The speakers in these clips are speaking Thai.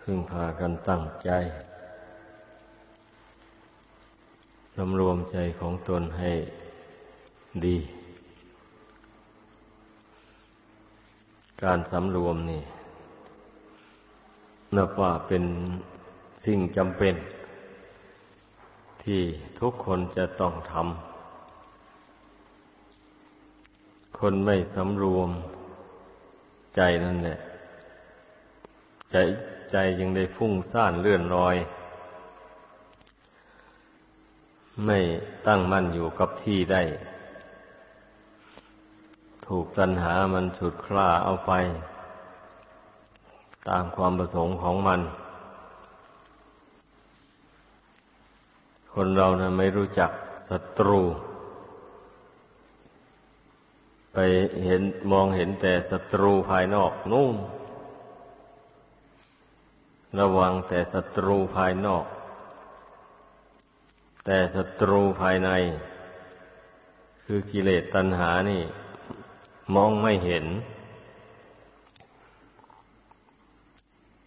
พึ่งพากันตั้งใจสำรวมใจของตนให้ดี การสำรวมนี่นับว่าเป็นสิ่งจำเป็น ที่ทุกคนจะต้องทำ คนไม่สำรวมใจนั่นแหละใจ ใจยังได้ฟุ้งซ่านเลื่อนลอย ไม่ตั้งมั่นอยู่กับที่ได้ ถูกตัณหามันฉุดคล้าเอาไป ตามความประสงค์ของมัน คนเรานะไม่รู้จักศัตรูไปเห็นมองเห็นแต่ศัตรูภายนอกนู่น ระวังแต่ศัตรูภายนอก แต่ศัตรูภายใน คือกิเลสตัณหานี่ มองไม่เห็น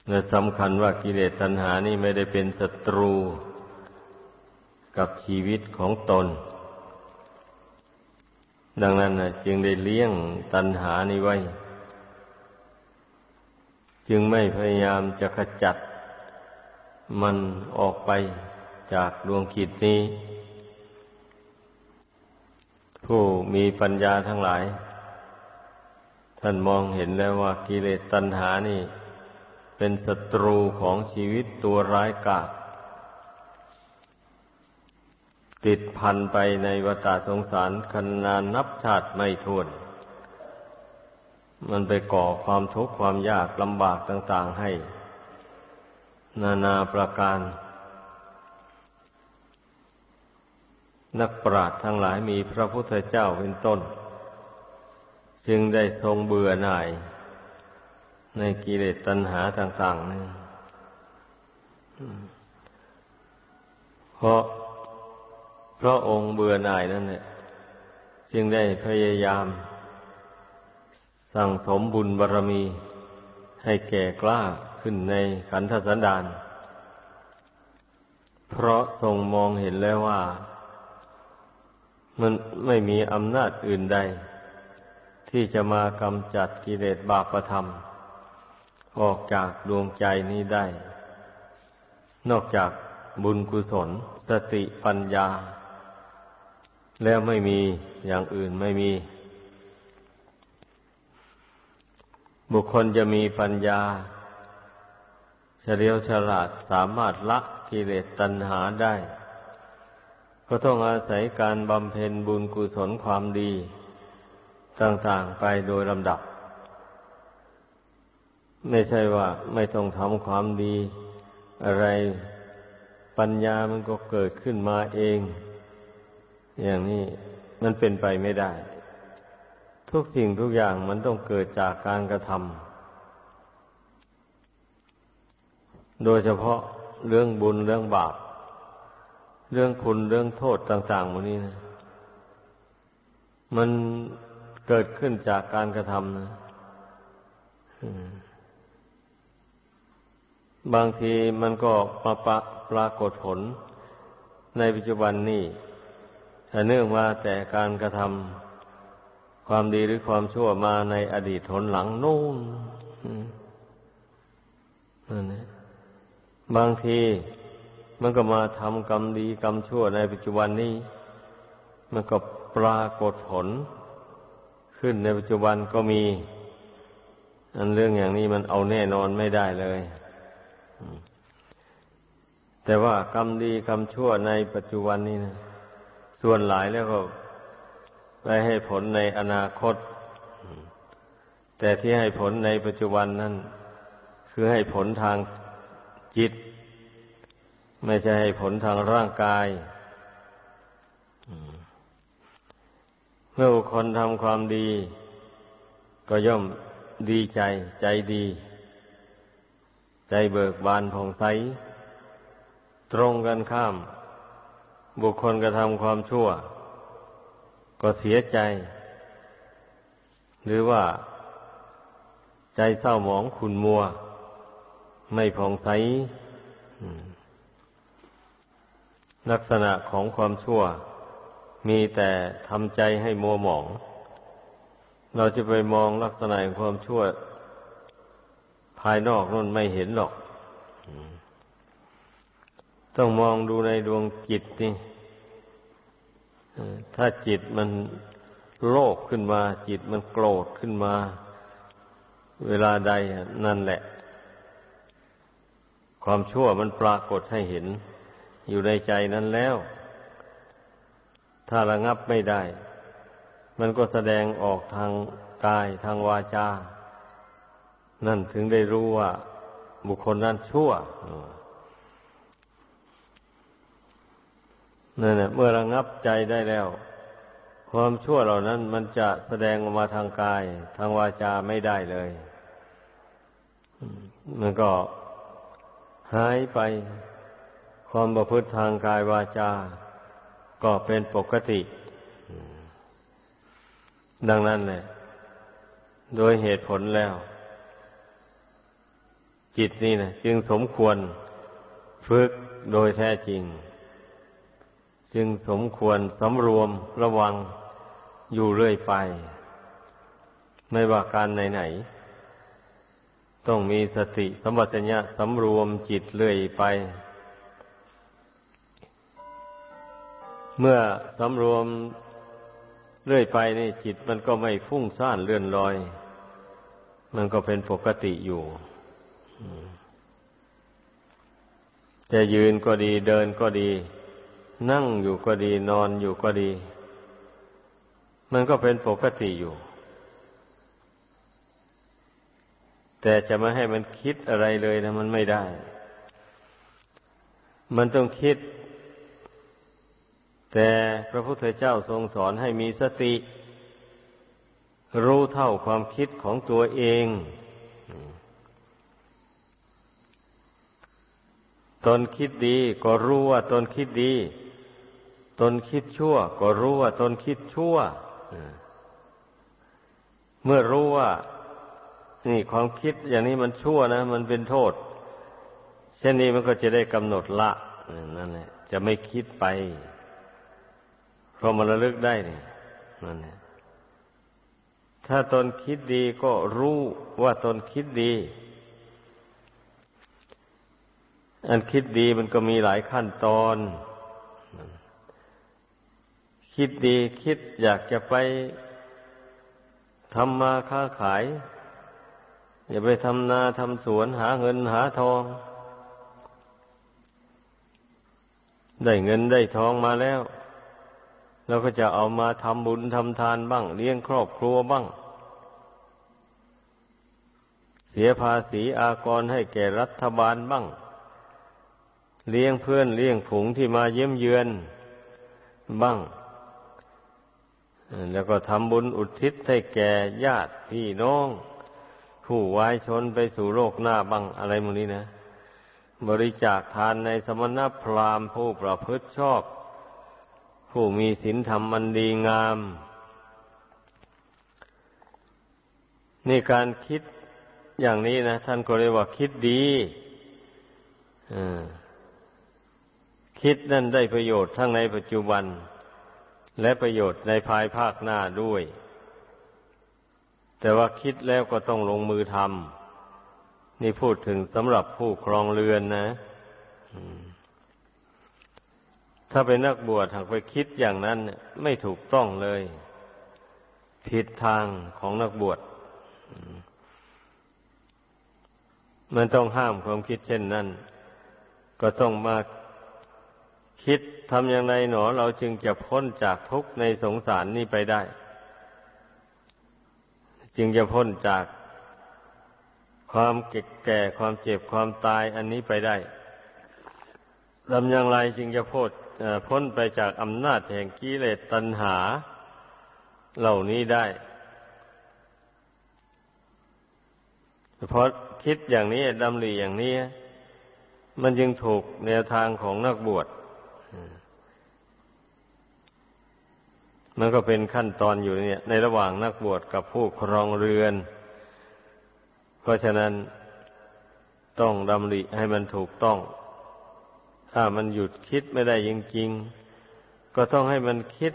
และสำคัญว่ากิเลสตัณหานี่ไม่ได้เป็นศัตรูกับชีวิตของตน ดังนั้นนะจึงได้เลี้ยงตัณหานี้ไว้ จึงไม่พยายามจะขจัด มันออกไปจากดวงกิจนี้ ผู้มีปัญญาทั้งหลาย ท่านมองเห็นแล้วว่ากิเลสตัณหานี่ เป็นศัตรูของชีวิตตัวร้ายกาจติดพันไปในวตาสงสารคันนานนับชาติไม่ทวน มันไปก่อความทุกข์ความยากลำบากต่าง ๆให้ นานาประการ นักปราชญ์ทั้งหลายมีพระพุทธเจ้าเป็นต้น จึงได้ทรงเบื่อหน่าย ในกิเลสตัณหาต่างๆนี่เพราะพระองค์เบื่อหน่ายนั่นแหละจึงได้พยายาม สั่งสมบุญบารรมีให้แก่กล้าขึ้นในขันธสันดานเพราะทรงมองเห็นแล้วว่า มันไม่มีอำนาจอื่นใด ที่จะมากำจัดกิเลสบาปธรรม ออกจากดวงใจนี้ได้ นอกจากบุญกุศล สติปัญญา แล้วไม่มีอย่างอื่นไม่มี บุคคลจะมีปัญญาเฉลียวฉลาดสามารถละกิเลสตัณหาได้ ก็ต้องอาศัยการบำเพ็ญบุญกุศลความดี ต่างๆไปโดยลำดับ ไม่ใช่ว่าไม่ต้องทำความดี อะไรปัญญามันก็เกิดขึ้นมาเอง อย่างนี้มันเป็นไปไม่ได้ ทุกสิ่งทุกอย่างมันต้องเกิดจากการกระทำ โดยเฉพาะเรื่องบุญเรื่องบาป เรื่องคุณเรื่องโทษต่างๆมันนี้นะ มันเกิดขึ้นจากการกระทำนะบางทีมันก็มาปะปรากฏผลในปัจจุบันนี้แต่เนื่องมาแต่การกระทำ ความดีหรือความชั่วมาในอดีตทนหลังนู่นนั่นนะบางทีมันก็มาทำกรรมดีกรรมชั่วในปัจจุบันนี้ มันก็ปรากฏผล ขึ้นในปัจจุบันก็มี อันเรื่องอย่างนี้มันเอาแน่นอนไม่ได้เลย แต่ว่ากรรมดีกรรมชั่วในปัจจุบันนี้นะส่วนหลายแล้วก็ ไปให้ผลในอนาคต แต่ที่ให้ผลในปัจจุบันนั้น คือให้ผลทางจิต ไม่ใช่ให้ผลทางร่างกายเมื่อคนทำความดี ก็ย่อมดีใจใจดี ใจเบิกบานผ่องใส ตรงกันข้าม บุคคลกระทำความชั่ว ก็เสียใจ หรือว่าใจเศร้าหมองขุนมัว ไม่ผ่องใสลักษณะของความชั่ว มีแต่ทำใจให้มัวหมอง เราจะไปมองลักษณะของความชั่ว ภายนอกนั่นไม่เห็นหรอก ต้องมองดูในดวงจิตนี่ ถ้าจิตมันโลภขึ้นมา จิตมันโกรธขึ้นมา เวลาใดนั่นแหละ ความชั่วมันปรากฏให้เห็น อยู่ในใจนั้นแล้ว ถ้าระงับไม่ได้ มันก็แสดงออกทางกายทางวาจา นั่นถึงได้รู้ว่า บุคคลนั้นชั่ว นั่นแหละเมื่อระงับใจได้แล้ว ความชั่วเหล่านั้นมันจะแสดงออกมาทางกาย ทางวาจาไม่ได้เลยมันก็หายไปความประพฤติทางกายวาจา ก็เป็นปกติ ดังนั้นแหละ โดยเหตุผลแล้ว จิตนี่นะจึงสมควร ฝึกโดยแท้จริง จึงสมควรสำรวมระวังอยู่เรื่อยไป ไม่ว่าการไหนๆต้องมีสติสมบัติญะสำรวมจิตเรื่อยไป เมื่อสำรวมเรื่อยไปนี่จิตมันก็ไม่ฟุ้งซ่านเลื่อนลอย มันก็เป็นปกติอยู่จะยืนก็ดีเดินก็ดี นั่งอยู่ก็ดีนอนอยู่ก็ดี มันก็เป็นปกติอยู่ แต่จะม่ให้มันคิดอะไรเลยนะมันไม่ได้ มันต้องคิด แต่พระพุทธเจ้าทรงสอนให้มีสติ รู้เท่าความคิดของตัวเองตนคิดดีก็รู้ว่าตนคิดดี ตนคิดชั่ว ก็รู้ว่าตนคิดชั่วเมื่อรู้ว่า นี่ความคิดอย่างนี้มันชั่วนะ มันเป็นโทษ เช่นนี้มันก็จะได้กำหนดละนั่นแหละจะไม่คิดไป เพราะมันระลึกได้นี่นั่นแหละถ้าตนคิดดีก็รู้ว่าตนคิดดี อันคิดดีมันก็มีหลายขั้นตอน คิดดีคิดอยากจะไปทำมาค้าขาย อย่าไปทำนาทำสวนหาเงินหาทอง ได้เงินได้ทองมาแล้ว เราก็จะเอามาทำบุญทำทานบ้าง เลี้ยงครอบครัวบ้าง เสียภาษีอากรให้แก่รัฐบาลบ้าง เลี้ยงเพื่อนเลี้ยงผงที่มาเยี่ยมเยือนบ้าง แล้วก็ทำบุญอุทิศให้แก่ญาติพี่น้อง ผู้วายชนไปสู่โลกหน้าบังอะไรมูนี้นะ บริจาคทานในสมณพราหมณ์ผู้ประพฤติชอบ ผู้มีศีลธรรมมันดีงาม นี่การคิดอย่างนี้นะ ท่านก็เรียกว่าคิดดีคิดนั่นได้ประโยชน์ทั้งในปัจจุบัน และประโยชน์ในภายภาคหน้าด้วย แต่ว่าคิดแล้วก็ต้องลงมือทำนี่พูดถึงสำหรับผู้ครองเรือนนะถ้าเป็นนักบวชหากไปคิดอย่างนั้นไม่ถูกต้องเลย ผิดทางของนักบวชมันต้องห้ามความคิดเช่นนั้น ก็ต้องมาคิด ทำอย่างไรหนอเราจึงจะพ้นจากทุกข์ในสงสารนี้ไปได้ จึงจะพ้นจากความเก็บแก่ความเจ็บความตายอันนี้ไปได้ทำอย่างไรจึงจะพ้นพ้นไปจากอำนาจแห่งกิเลสตัณหา เหล่านี้ได้เพราะคิดอย่างนี้ดำริอย่างนี้ มันจึงถูกแนวทางของนักบวช มันก็เป็นขั้นตอนอยู่เนี่ย ในระหว่างนักบวชกับผู้ครองเรือน เพราะฉะนั้นต้องดำริให้มันถูกต้อง ถ้ามันหยุดคิดไม่ได้จริงๆก็ต้องให้มันคิด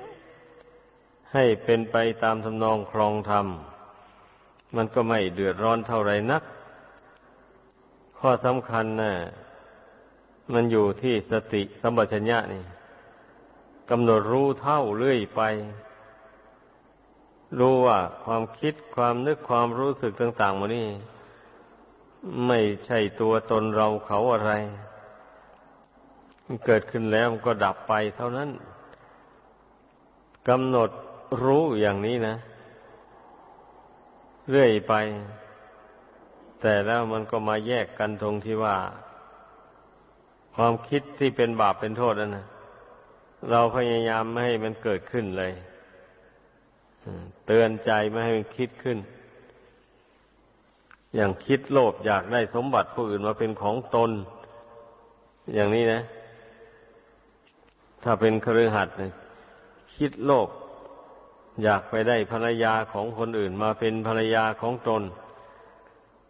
ให้เป็นไปตามทำนองครองธรรม มันก็ไม่เดือดร้อนเท่าไรนัก ข้อสำคัญนะ่ะมันอยู่ที่สติสัมปชัญญะนี่ กำหนดรู้เท่าเรื่อยไป รู้ว่าความคิดความนึกความรู้สึกต่างๆมันนี่ไม่ใช่ตัวตนเราเขาอะไร เกิดขึ้นแล้วก็ดับไปเท่านั้นกำหนดรู้อย่างนี้นะ เรื่อยไป แต่แล้วมันก็มาแยกกันตรงที่ว่า ความคิดที่เป็นบาปเป็นโทษนั่นนะ เราพยายามไม่ให้มันเกิดขึ้นเลยเตือนใจไม่ให้มันคิดขึ้น อย่างคิดโลภอยากได้สมบัติผู้อื่นมาเป็นของตน อย่างนี้นะ ถ้าเป็นครือหัดเนี่ยคิดโลภอยากไปได้ภรรยาของคนอื่นมาเป็นภรรยาของตน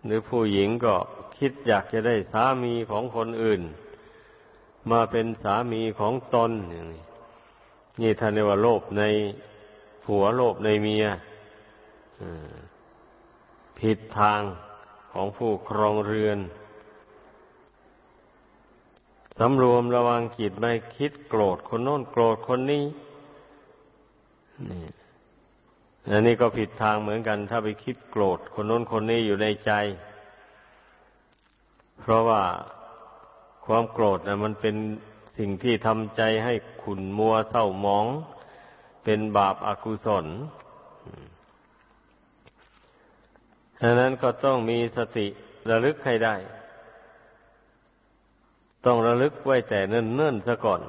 หรือผู้หญิงก็คิดอยากจะได้สามีของคนอื่น มาเป็นสามีของตนอย่างนี้นี่ท่านเรียกว่าโลภในผัวโลภในเมียผิดทางของผู้ครองเรือนสำรวมระวังจิตไม่คิดโกรธคนโน้นโกรธคนนี้นี่อันนี้ก็ผิดทางเหมือนกัน ถ้าไปคิดโกรธคนโน้นคนนี้อยู่ในใจ เพราะว่า ความโกรธนะมันเป็นสิ่งที่ทำใจให้ขุนมัวเศร้าหมอง เป็นบาปอากุศลดังนั้นก็ต้องมีสติระลึกให้ได้ ต้องระลึกไว้แต่เนิ่นๆซะก่อน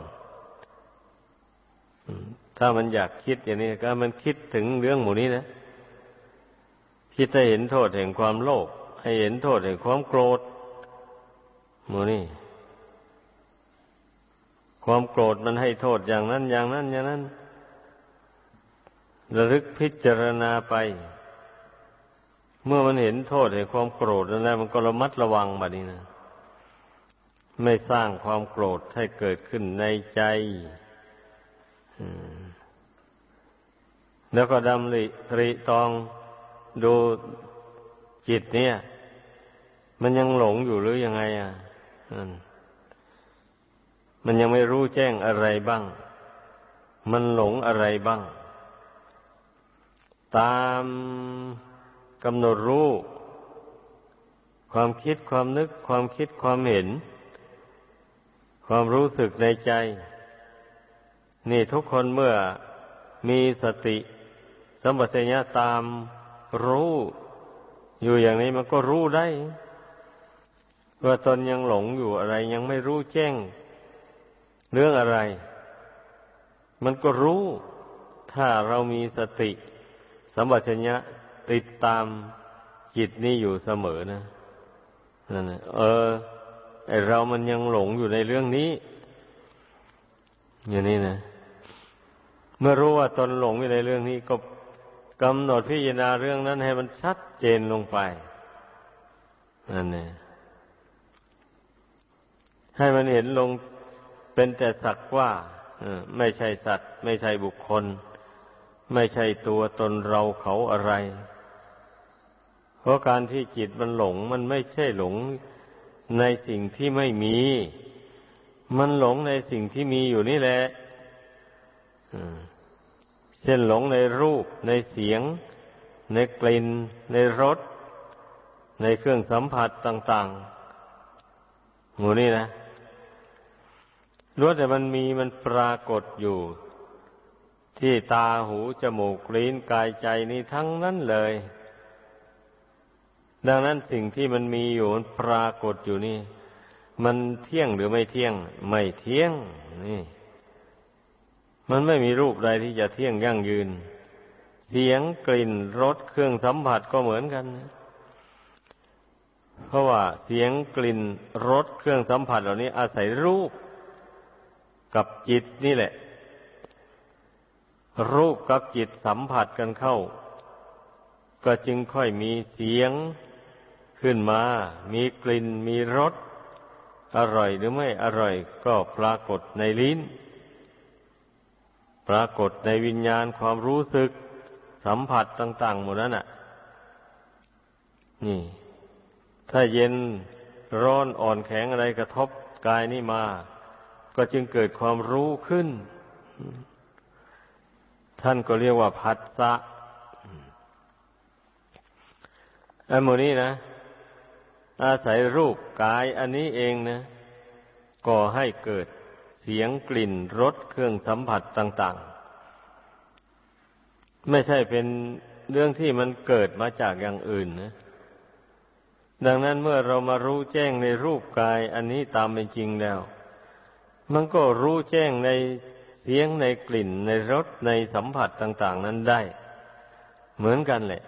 ถ้ามันอยากคิดอย่างนี้ก็มันคิดถึงเรื่องหมู่นี้นะ คิดให้เห็นโทษแห่งความโลภให้เห็นโทษแห่งความโกรธหมู่นี้ ความโกรธมันให้โทษอย่างนั้น อย่างนั้น อย่างนั้นระลึกพิจารณาไป เมื่อมันเห็นโทษแห่งความโกรธนั่นแหละมันก็ระมัดระวังแบบนี้นะไม่สร้างความโกรธให้เกิดขึ้นในใจแล้วก็ดำริตรีตองดูจิตเนี่ย มันยังหลงอยู่หรือยังไงอะมั มันยังไม่รู้แจ้งอะไรบ้าง มันหลงอะไรบ้าง ตามกำหนดรู้ ความคิดความนึก ความคิดความเห็น ความรู้สึกในใจ นี่ทุกคนเมื่อมีสติสัมปชัญญะตามรู้ อยู่อย่างนี้มันก็รู้ได้ว่าตนยังหลงอยู่อะไรยังไม่รู้แจ้ง เรื่องอะไร มันก็รู้ ถ้าเรามีสติ สัมปชัญญะติดตามจิตนี้อยู่เสมอนะนั่นเออไอเรามันยังหลงอยู่ในเรื่องนี้ อย่างนี้นะ เมื่อรู้ว่าตนหลงอยู่ในเรื่องนี้ก็กำหนดพิจารณาเรื่องนั้นให้มันชัดเจนลงไปนั่นเองให้มันเห็นลง เป็นแต่สักว่าไม่ใช่สัตว์ ไม่ใช่บุคคล ไม่ใช่ตัวตนเราเขาอะไร เพราะการที่จิตมันหลง มันไม่ใช่หลงในสิ่งที่ไม่มี มันหลงในสิ่งที่มีอยู่นี่แหละเช่นหลงในรูป ในเสียง ในกลิ่น ในรส ในเครื่องสัมผัสต่างๆหมูนี่นะ รู้แต่มันมีมันปรากฏอยู่ ที่ตาหูจมูกลิ้นกายใจนี้ทั้งนั้นเลย ดังนั้นสิ่งที่มันมีอยู่มันปรากฏอยู่นี่ มันเที่ยงหรือไม่เที่ยง ไม่เที่ยง นี่ มันไม่มีรูปใดที่จะเที่ยงยั่งยืน เสียงกลิ่นรสเครื่องสัมผัสก็เหมือนกันเพราะว่าเสียงกลิ่นรสเครื่องสัมผัสเหล่านี้อาศัยรูป กับจิตนี่แหละ รูปกับจิตสัมผัสกันเข้า ก็จึงค่อยมีเสียงขึ้นมา มีกลิ่น มีรส อร่อยหรือไม่อร่อย ก็ปรากฏในลิ้น ปรากฏในวิญญาณความรู้สึก สัมผัสต่าง ๆ หมดนั้นอะ นี่ ถ้าเย็นร้อนอ่อนแข็งอะไรกระทบกายนี่มา ก็จึงเกิดความรู้ขึ้น ท่านก็เรียกว่าพัสสะอันโมนี้นะ อาศัยรูปกายอันนี้เองนะก่อให้เกิดเสียงกลิ่นรสเครื่องสัมผัสต่าง ๆ ไม่ใช่เป็นเรื่องที่มันเกิดมาจากอย่างอื่นนะดังนั้นเมื่อเรามารู้แจ้งในรูปกายอันนี้ตามเป็นจริงแล้ว มันก็รู้แจ้งในเสียงในกลิ่นในรสในสัมผัสต่าง ๆ นั้นได้ เหมือนกันแหละ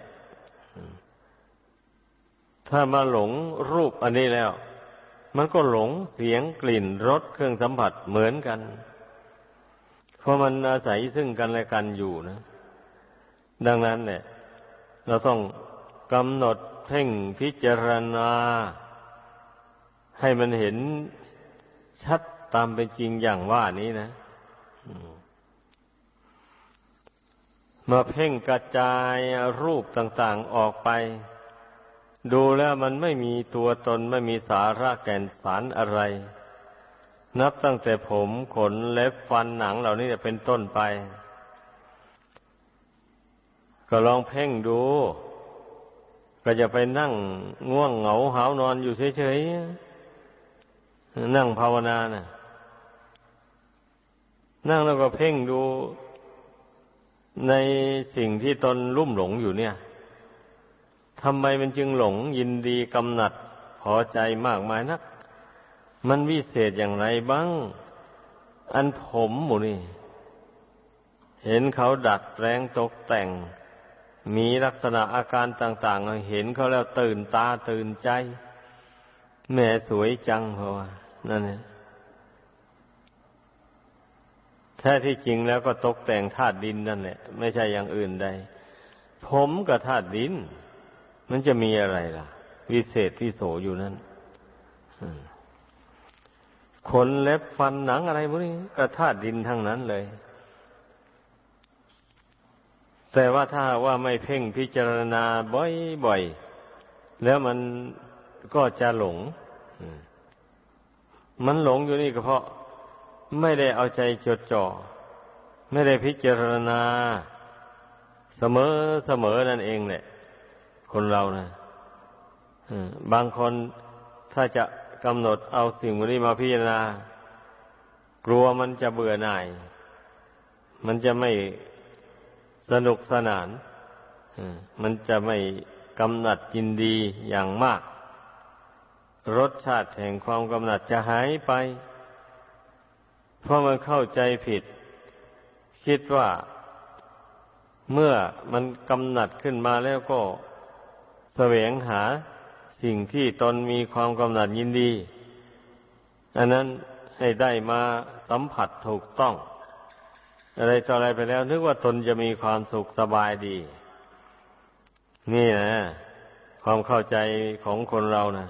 ถ้ามาหลงรูปอันนี้แล้ว มันก็หลงเสียงกลิ่นรสเครื่องสัมผัสเหมือนกัน เพราะมันอาศัยซึ่งกันและกันอยู่นะ ดังนั้นเนี่ยเราต้องกำหนดเพ่งพิจารณา ให้มันเห็นชัด ตามเป็นจริงอย่างว่านี้นะมาเพ่งกระจายรูปต่างๆออกไป ดูแล้วมันไม่มีตัวตนไม่มีสาระแก่นสารอะไร นับตั้งแต่ผมขนเล็บฟันหนังเหล่านี้จะเป็นต้นไป ก็ลองเพ่งดู ก็จะไปนั่งง่วงเหงาหาวนอนอยู่เฉยๆนั่งภาวนานะ่ะ นั่งแล้วก็เพ่งดูในสิ่งที่ตนลุ่มหลงอยู่เนี่ยทำไมมันจึงหลงยินดีกำหนัดพอใจมากมายนัก มันวิเศษอย่างไรบ้าง อันผมหมูนี่ เห็นเขาดัดแปลงตกแต่ง มีลักษณะอาการต่างๆเห็นเขาแล้วตื่นตาตื่นใจ แม่สวยจังเพราะว่านั่นเอง แท้ที่จริงแล้วก็ตกแต่งธาตุดินนั่นแหละไม่ใช่อย่างอื่นใด ผมกับธาตุดิน มันจะมีอะไรล่ะ วิเศษวิโสอยู่นั่นขนเล็บฟันหนังอะไรพวกนี้ก็ธาตุดินทั้งนั้นเลย แต่ว่าถ้าว่าไม่เพ่งพิจารณาบ่อยๆแล้วมันก็จะหลง มันหลงอยู่นี่ก็เพราะ ไม่ได้เอาใจจดจ่อ ไม่ได้พิจารณา เสมอเสมอนั่นเองแหละ คนเรานะบางคนถ้าจะกำหนดเอาสิ่งนี้มาพิจารณา กลัวมันจะเบื่อหน่าย มันจะไม่สนุกสนานมันจะไม่กำหนัดยินดีอย่างมาก รสชาติแห่งความกำหนัดจะหายไป เพราะมันเข้าใจผิด คิดว่าเมื่อมันกำหนัดขึ้นมาแล้วก็แสวงหาสิ่งที่ตนมีความกำหนัดยินดี อันนั้นให้ได้มาสัมผัสถูกต้อง อะไรต่ออะไรไปแล้ว นึกว่าตนจะมีความสุขสบายดี นี่นะ ความเข้าใจของคนเรานะ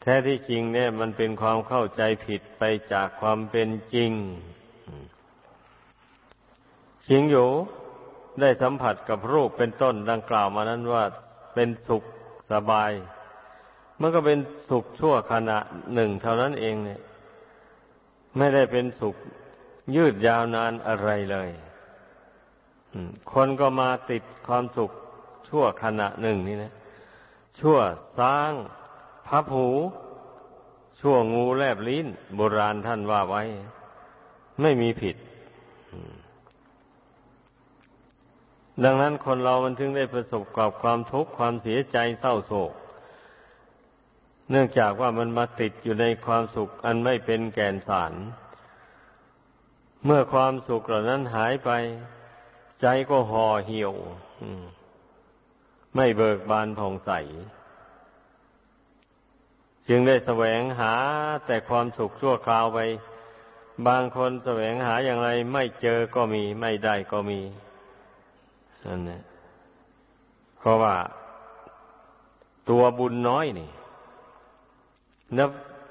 แท้ที่จริงเนี่ยมันเป็นความเข้าใจผิดไปจากความเป็นจริงจริงอยู่ได้สัมผัสกับรูปเป็นต้นดังกล่าวมานั้นว่าเป็นสุขสบาย มันก็เป็นสุขชั่วขณะหนึ่งเท่านั้นเองเนี่ย ไม่ได้เป็นสุขยืดยาวนานอะไรเลยคนก็มาติดความสุขชั่วขณะหนึ่งนี่นะ ชั่วสร้าง พับหู ชั่วงูแลบลิ้น โบราณท่านว่าไว้ ไม่มีผิด ดังนั้นคนเรามันถึงได้ประสบกับความทุกข์ความเสียใจเศร้าโศก เนื่องจากว่ามันมาติดอยู่ในความสุขอันไม่เป็นแก่นสาร เมื่อความสุขเหล่านั้นหายไป ใจก็ห่อเหี่ยวไม่เบิกบานผ่องใส จึงได้แสวงหาแต่ความสุขชั่วคราวไป บางคนแสวงหาอย่างไรไม่เจอก็มี ไม่ได้ก็มีนั่นแหละเพราะว่าตัวบุญน้อยนี่นับ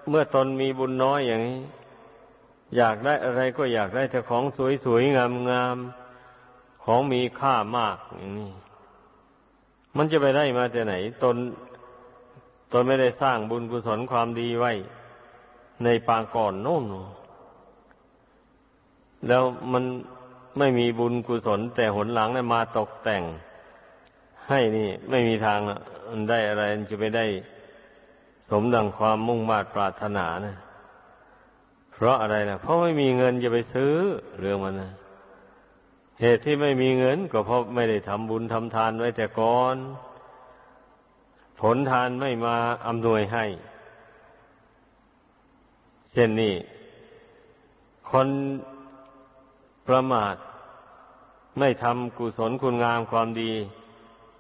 เมื่อตนมีบุญน้อยอย่างนี้ อยากได้อะไรก็อยากได้แต่ของสวยๆงามๆของมีค่ามากอย่างนี้มันจะไปได้มาจากไหน ตน ตนไม่ได้สร้างบุญกุศลความดีไว้ ในปางก่อนโน่นแล้วมันไม่มีบุญกุศล แต่หนหลังเนี่ยมาตกแต่ง ให้นี่ไม่มีทางได้อะไรจะไปได้ สมดังความมุ่งมา่ปรารถนานะเพราะอะไรนะเพราะไม่มีเงินจะไปซื้อเรื่องมันนะเหตุที่ไม่มีเงิน ก็เพราะไม่ได้ทำบุญทำทานไว้แต่ก่อน ผลทานไม่มาอำนวยให้ เช่นนี้ คนประมาทไม่ทำกุศลคุณงามความดี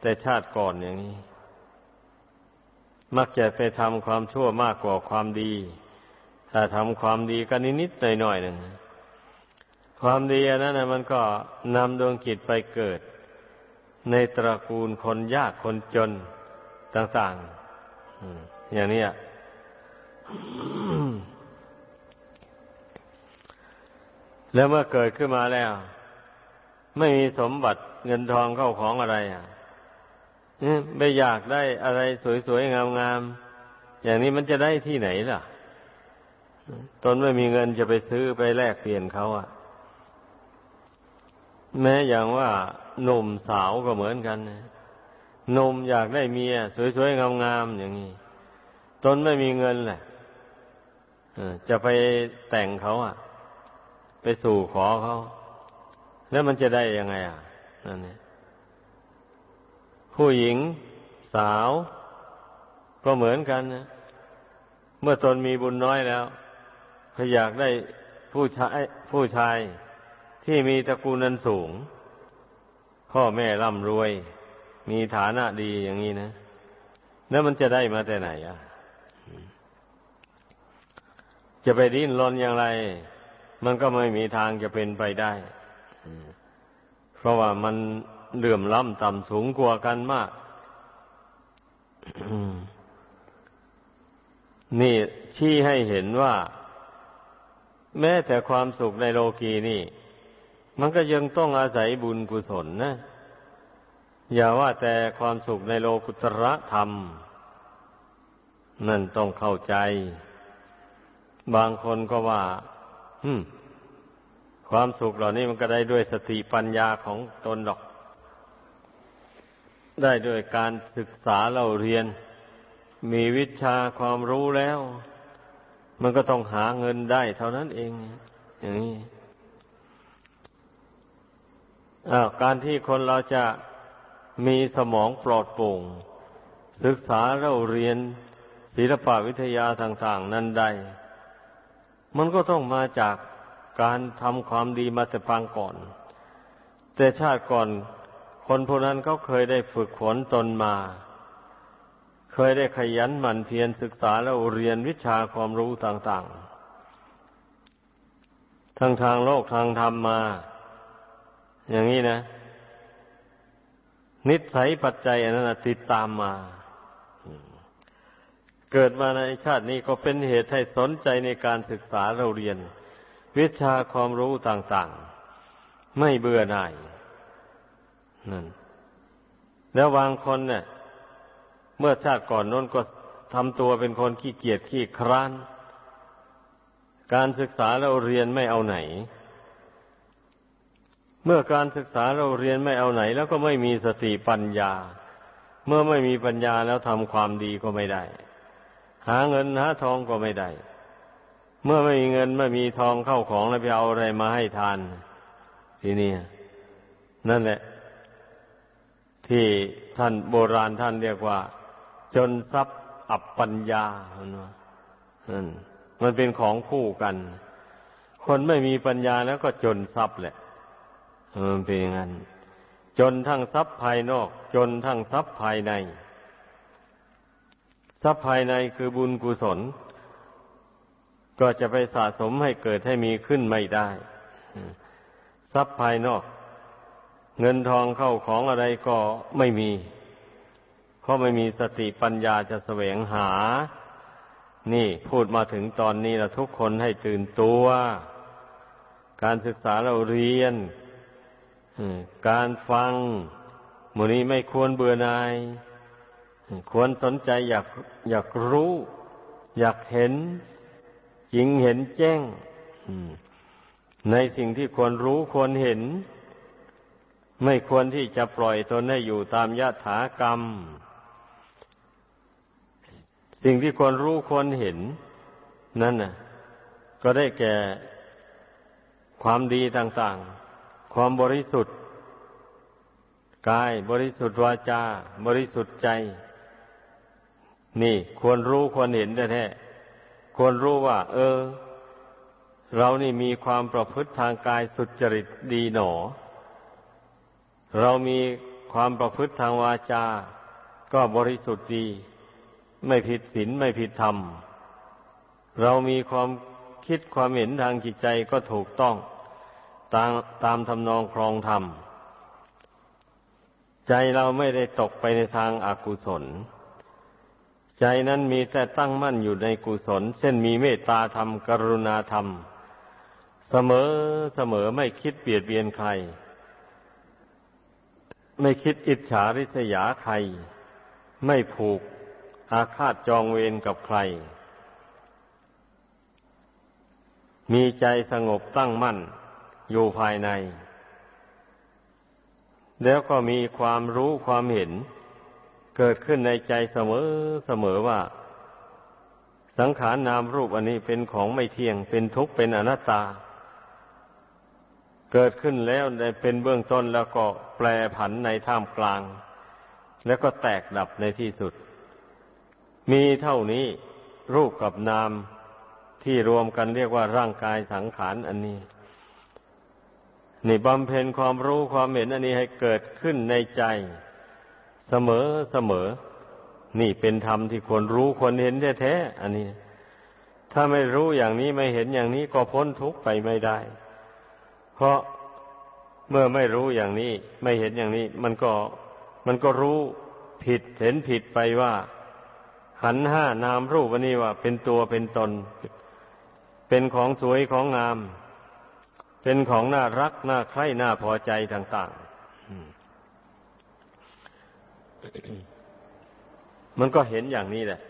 แต่ชาติก่อนอย่างนี้ มักจะไปทำความชั่วมากกว่าความดี ถ้าทำความดีก็นิดๆหน่อยๆหนึ่งความดีอันนั้นมันก็นำดวงจิตไปเกิด ในตระกูลคนยากคนจน ต่างๆอย่างนี้แล้วเมื่อเกิดขึ้นมาแล้ว ไม่มีสมบัติเงินทองเข้าของอะไรอะไม่อยากได้อะไรสวยๆงามๆอย่างนี้มันจะได้ที่ไหนล่ะ ตนไม่มีเงินจะไปซื้อไปแลกเปลี่ยนเขาอะ แม้อย่างว่าหนุ่มสาวก็เหมือนกันห นุ่มอยากได้เมีย สวยๆ งามๆอย่างนี้ ตนไม่มีเงินแหละจะไปแต่งเขาอะ ไปสู่ขอเขา แล้วมันจะได้ยังไงอะนั่นเนี่ยผู้หญิงสาว ก็เหมือนกันนะเมื่อตนมีบุญน้อยแล้วก็อยากได้ผู้ชายผู้ชายที่มีตระกูลนั้นสูง พ่อแม่ร่ำรวย มีฐานะดีอย่างนี้นะแล้วมันจะได้มาแต่ไหนอะ จะไปดิ้นรนอย่างไร มันก็ไม่มีทางจะเป็นไปได้ เพราะว่ามันเหลื่อมล้ำต่ำสูงกว่ากันมาก นี่ชี้ให้เห็นว่า แม้แต่ความสุขในโลกีนี่ มันก็ยังต้องอาศัยบุญกุศลนะ อย่าว่าแต่ความสุขในโลกุตระธรรม นั่นต้องเข้าใจ บางคนก็ว่าความสุขเหล่านี้มันก็ได้ด้วยสติปัญญาของตนดอก ได้ด้วยการศึกษาเราเรียน มีวิชาความรู้แล้ว มันก็ต้องหาเงินได้เท่านั้นเอง อย่างนี้การที่คนเราจะ มีสมองปลอดโปร่ง ศึกษาเราเรียนศิลปวิทยาต่างๆ นั้นได้ มันก็ต้องมาจากการทำความดีมาแต่ปางก่อน แต่ชาติก่อนคนพวกนั้นเขาเคยได้ฝึกฝนตนมา เคยได้ขยันหมั่นเพียรศึกษาแล้วเรียนวิชาความรู้ต่างๆ ทั้งทางโลกทางธรรมมา อย่างนี้นะ นิสัยปัจจัยอันนั้นติดตามมาเกิดมาในชาตินี้ก็เป็นเหตุให้สนใจในการศึกษาเราเรียน วิชาความรู้ต่างๆ ไม่เบื่อหน่ายนั่นแล้วบางคนเนี่ย เมื่อชาติก่อนน้นก็ทำตัวเป็นคนขี้เกียจขี้คร้าน การศึกษาเราเรียนไม่เอาไหน เมื่อการศึกษาเราเรียนไม่เอาไหน แล้วก็ไม่มีสติปัญญา เมื่อไม่มีปัญญาแล้วทำความดีก็ไม่ได้ หาเงินหาทองก็ไม่ได้ เมื่อไม่มีเงินไม่มีทองเข้าของแล้วไปเอาอะไรมาให้ทาน ทีนี้นั่นแหละ ที่ท่านโบราณท่านเรียกว่า จนทรัพย์อับปัญญามันมันเป็นของคู่กัน คนไม่มีปัญญาแล้วก็จนทรัพย์แหละ มันเป็นอย่างนั้น จนทั้งทรัพย์ภายนอก จนทั้งทรัพย์ภายใน ทรัพย์ภายในคือบุญกุศล ก็จะไปสะสมให้เกิดให้มีขึ้นไม่ได้ ทรัพย์ภายนอก เงินทองเข้าของอะไรก็ไม่มี เพราะไม่มีสติปัญญาจะแสวงหา นี่พูดมาถึงตอนนี้ละทุกคนให้ตื่นตัว การศึกษาเราเรียน การฟังมูนี้ไม่ควรเบื่อหน่าย ควรสนใจอยากอยากรู้ อยากเห็นจริงเห็นแจ้งในสิ่งที่ควรรู้ควรเห็น ไม่ควรที่จะปล่อยตนให้อยู่ตามยถากรรม สิ่งที่ควรรู้ควรเห็น นั่นน่ะ ก็ได้แก่ความดีต่าง ๆ ความบริสุทธิ์กายบริสุทธิ์วาจา บริสุทธิ์ใจ นี่ควรรู้ควรเห็นแท้ๆควรรู้ว่า เออ เรานี่มีความประพฤติทางกายสุจริตดีหนอ เรามีความประพฤติทางวาจา ก็บริสุทธิ์ดี ไม่ผิดศีลไม่ผิดธรรม เรามีความคิดความเห็นทางจิตใจก็ถูกต้อง ตามตามทำนองครองธรรม ใจเราไม่ได้ตกไปในทางอากุศล ใจนั้นมีแต่ตั้งมั่นอยู่ในกุศล เช่นมีเมตตาธรรม กรุณาธรรม เสมอเสมอไม่คิดเบียดเบียนใคร ไม่คิดอิจฉาริษยาใคร ไม่ผูกอาฆาตจองเวรกับใคร มีใจสงบตั้งมั่น อยู่ภายใน แล้วก็มีความรู้ความเห็น เกิดขึ้นในใจเสมอเสมอว่า สังขารนามรูปอันนี้เป็นของไม่เที่ยงเป็นทุกข์เป็นอนัตตา เกิดขึ้นแล้วในเป็นเบื้องต้นแล้วก็แปรผันในท่ามกลาง แล้วก็แตกดับในที่สุด มีเท่านี้รูปกับนามที่รวมกันเรียกว่าร่างกายสังขารอันนี้ นี่บำเพ็ญความรู้ความเห็นอันนี้ให้เกิดขึ้นในใจ เสมอเสมอ นี่เป็นธรรมที่ควรรู้ควรเห็นแท้ๆอันนี้ ถ้าไม่รู้อย่างนี้ไม่เห็นอย่างนี้ก็พ้นทุกข์ไปไม่ได้ เพราะเมื่อไม่รู้อย่างนี้ ไม่เห็นอย่างนี้ มันก็มันก็รู้ผิดเห็นผิดไปว่า ขันห้านามรูปวันนี้ว่า เป็นตัวเป็นตน เป็นของสวยของงาม เป็นของน่ารักน่าใคร่น่าพอใจต่างๆ มันก็เห็นอย่างนี้แหละ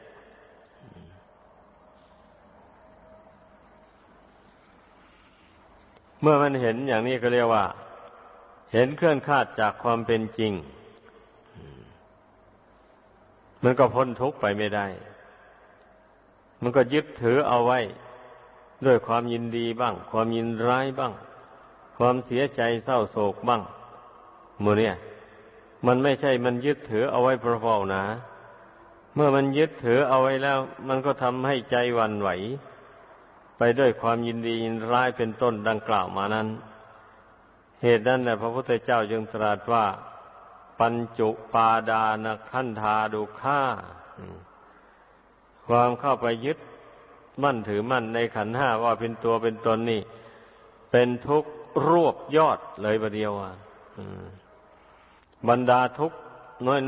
เมื่อมันเห็นอย่างนี้ก็เรียกว่า เห็นเคลื่อนคาดจากความเป็นจริง มันก็พ้นทุกข์ไปไม่ได้ มันก็ยึดถือเอาไว้ ด้วยความยินดีบ้าง ความยินร้ายบ้าง ความเสียใจเศร้าโศกบ้างโมเนี่ย มันไม่ใช่มันยึดถือเอาไว้เพราะๆนะ เมื่อมันยึดถือเอาไว้แล้ว มันก็ทำให้ใจวันไหว ไปด้วยความยินดียินร้ายเป็นต้นดังกล่าวมานั้น เหตุนั้นแหละพระพุทธเจ้าจึงตรัสว่า ปัญจุปาดานขันธาดุข่าความเข้าไปยึด มั่นถือมั่นในขันห้าว่าเป็นตัวเป็นตนนี่ เป็นทุกข์รวบยอดเลยประเดียวอะบรรดาทุกข์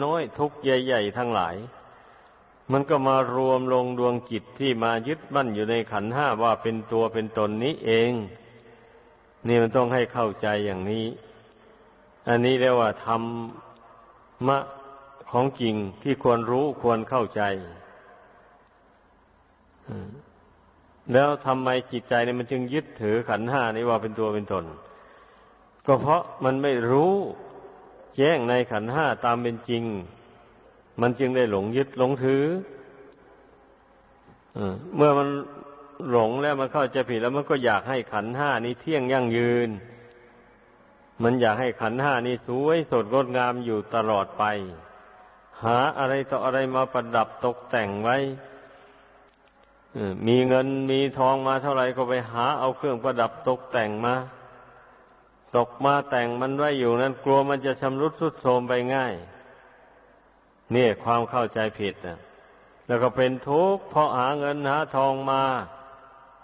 น้อยๆทุกข์ใหญ่ๆทั้งหลาย มันก็มารวมลงดวงจิตที่มายึดมั่นอยู่ในขันห้าว่าเป็นตัวเป็นตนนี้เอง นี่มันต้องให้เข้าใจอย่างนี้ อันนี้เรียกว่าทำมะของจริงที่ควรรู้ควรเข้าใจ แล้วทำไมจิตใจเนี่ยมันจึงยึดถือขันห้านี้ว่าเป็นตัวเป็นตน ก็เพราะมันไม่รู้แจ้งในขันห้าตามเป็นจริง มันจึงได้หลงยึดหลงถือเมื่อมันหลงแล้วมันเข้าใจผิดแล้วมันก็อยากให้ขันห้านี้เที่ยงยั่งยืน มันอยากให้ขันห้านี้สวยสดงดงามอยู่ตลอดไป หาอะไรต่ออะไรมาประดับตกแต่งไว้ มีเงินมีทองมาเท่าไหร่ก็ไปหาเอาเครื่องประดับตกแต่งมา ตกมาแต่งมันไว้อยู่นั้นกลัวมันจะชำรุดทรุดโทรมไปง่าย เนี่ยความเข้าใจผิดนะแล้วก็เป็นทุกข์เพราะหาเงินหาทองมา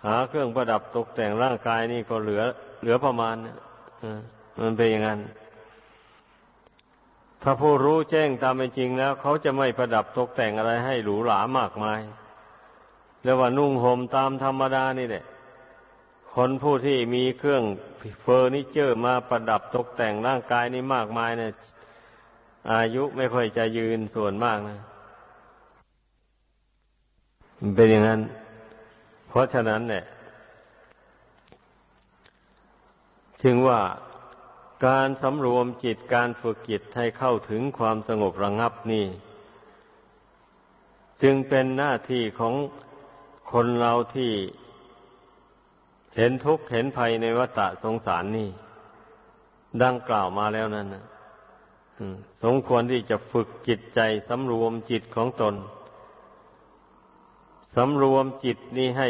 หาเครื่องประดับตกแต่งร่างกายนี่ก็เหลือ เหลือประมาณนะมันเป็นอย่างนั้นถ้าผู้รู้แจ้งตามเป็นจริงแล้ว เขาจะไม่ประดับตกแต่งอะไรให้หรูหรามากมาย เรียกว่านุ่งห่มตามธรรมดานี่แหละคนผู้ที่มีเครื่องเฟอร์นิเจอร์มาประดับตกแต่งร่างกายนี่มากมายเนี่ยอายุไม่ค่อยจะยืนส่วนมากนะเป็นอย่างนั้น เพราะฉะนั้นเนี่ยจึงว่าการสำรวมจิตการฝึกจิตให้เข้าถึงความสงบระงับนี่ จึงเป็นหน้าที่ของ คนเราที่เห็นทุกข์เห็นภัยในวัฏสงสารนี่ ดังกล่าวมาแล้วนั่นนะสมควรที่จะฝึกจิตใจสำรวมจิตของตนสำรวมจิตนี้ให้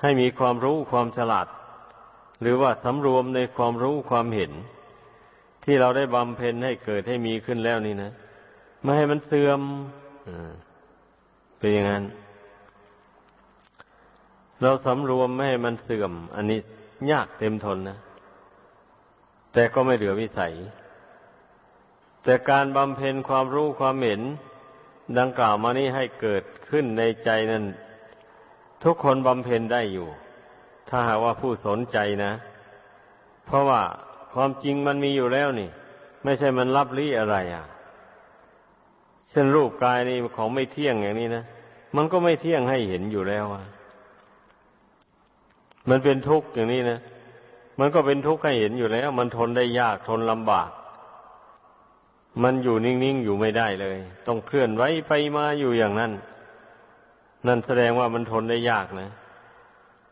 ให้มีความรู้ความฉลาด หรือว่าสำรวมในความรู้ความเห็น ที่เราได้บำเพ็ญให้เกิดให้มีขึ้นแล้วนี่นะ ไม่ให้มันเสื่อม เป็นอย่างนั้น เราสำรวมไม่ให้มันเสื่อม อันนี้ยากเต็มทนนะ แต่ก็ไม่เหลือวิสัย แต่การบำเพ็ญความรู้ความเห็น ดังกล่าวมานี้ให้เกิดขึ้นในใจนั้น ทุกคนบำเพ็ญได้อยู่ ถ้าหากว่าผู้สนใจนะ เพราะว่าความจริงมันมีอยู่แล้วนี่ ไม่ใช่มันรับลี้อะไรอะ เช่นรูปกายนี่ของไม่เที่ยงอย่างนี้นะมันก็ไม่เที่ยงให้เห็นอยู่แล้วอะมันเป็นทุกข์อย่างนี้นะมันก็เป็นทุกข์ให้เห็นอยู่แล้ว มันทนได้ยากทนลำบาก มันอยู่นิ่งๆอยู่ไม่ได้เลย ต้องเคลื่อนไหวไปมาอยู่อย่างนั้น นั่นแสดงว่ามันทนได้ยากนะ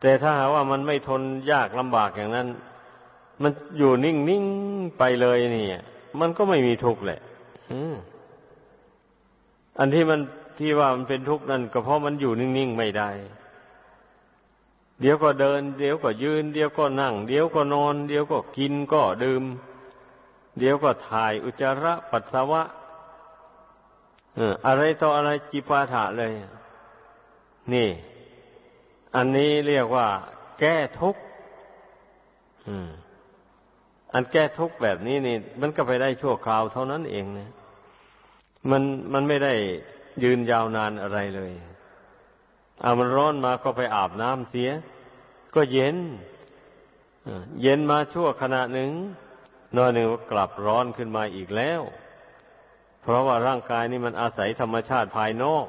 แต่ถ้าหาว่ามันไม่ทนยากลำบากอย่างนั้น มันอยู่นิ่งๆไปเลยนี่มันก็ไม่มีทุกข์แหละอั อันที่มันที่ว่ามันเป็นทุกข์นั่นก็เพราะมันอยู่นิ่งๆไม่ได้ เดี๋ยวก็เดิน เดี๋ยวก็ยืน เดี๋ยวก็นั่ง เดี๋ยวก็นอน เดี๋ยวก็กินก็ดื่ม เดี๋ยวก็ถ่ายอุจจาระปัสสาวะอะไรต่ออะไรจิปาถะเลย นี่ อันนี้เรียกว่า แก้ทุกข์อันแก้ทุกข์แบบนี้นี่ มันก็ไปได้ชั่วคราวเท่านั้นเองนะ มันมันไม่ได้ยืนยาวนานอะไรเลยเอามันร้อนมาก็ไปอาบน้ำเสีย ก็เย็นเย็นมาชั่วขณะหนึ่งน้อยหนึ่งก็กลับร้อนขึ้นมาอีกแล้ว เพราะว่าร่างกายนี้มันอาศัยธรรมชาติภายนอก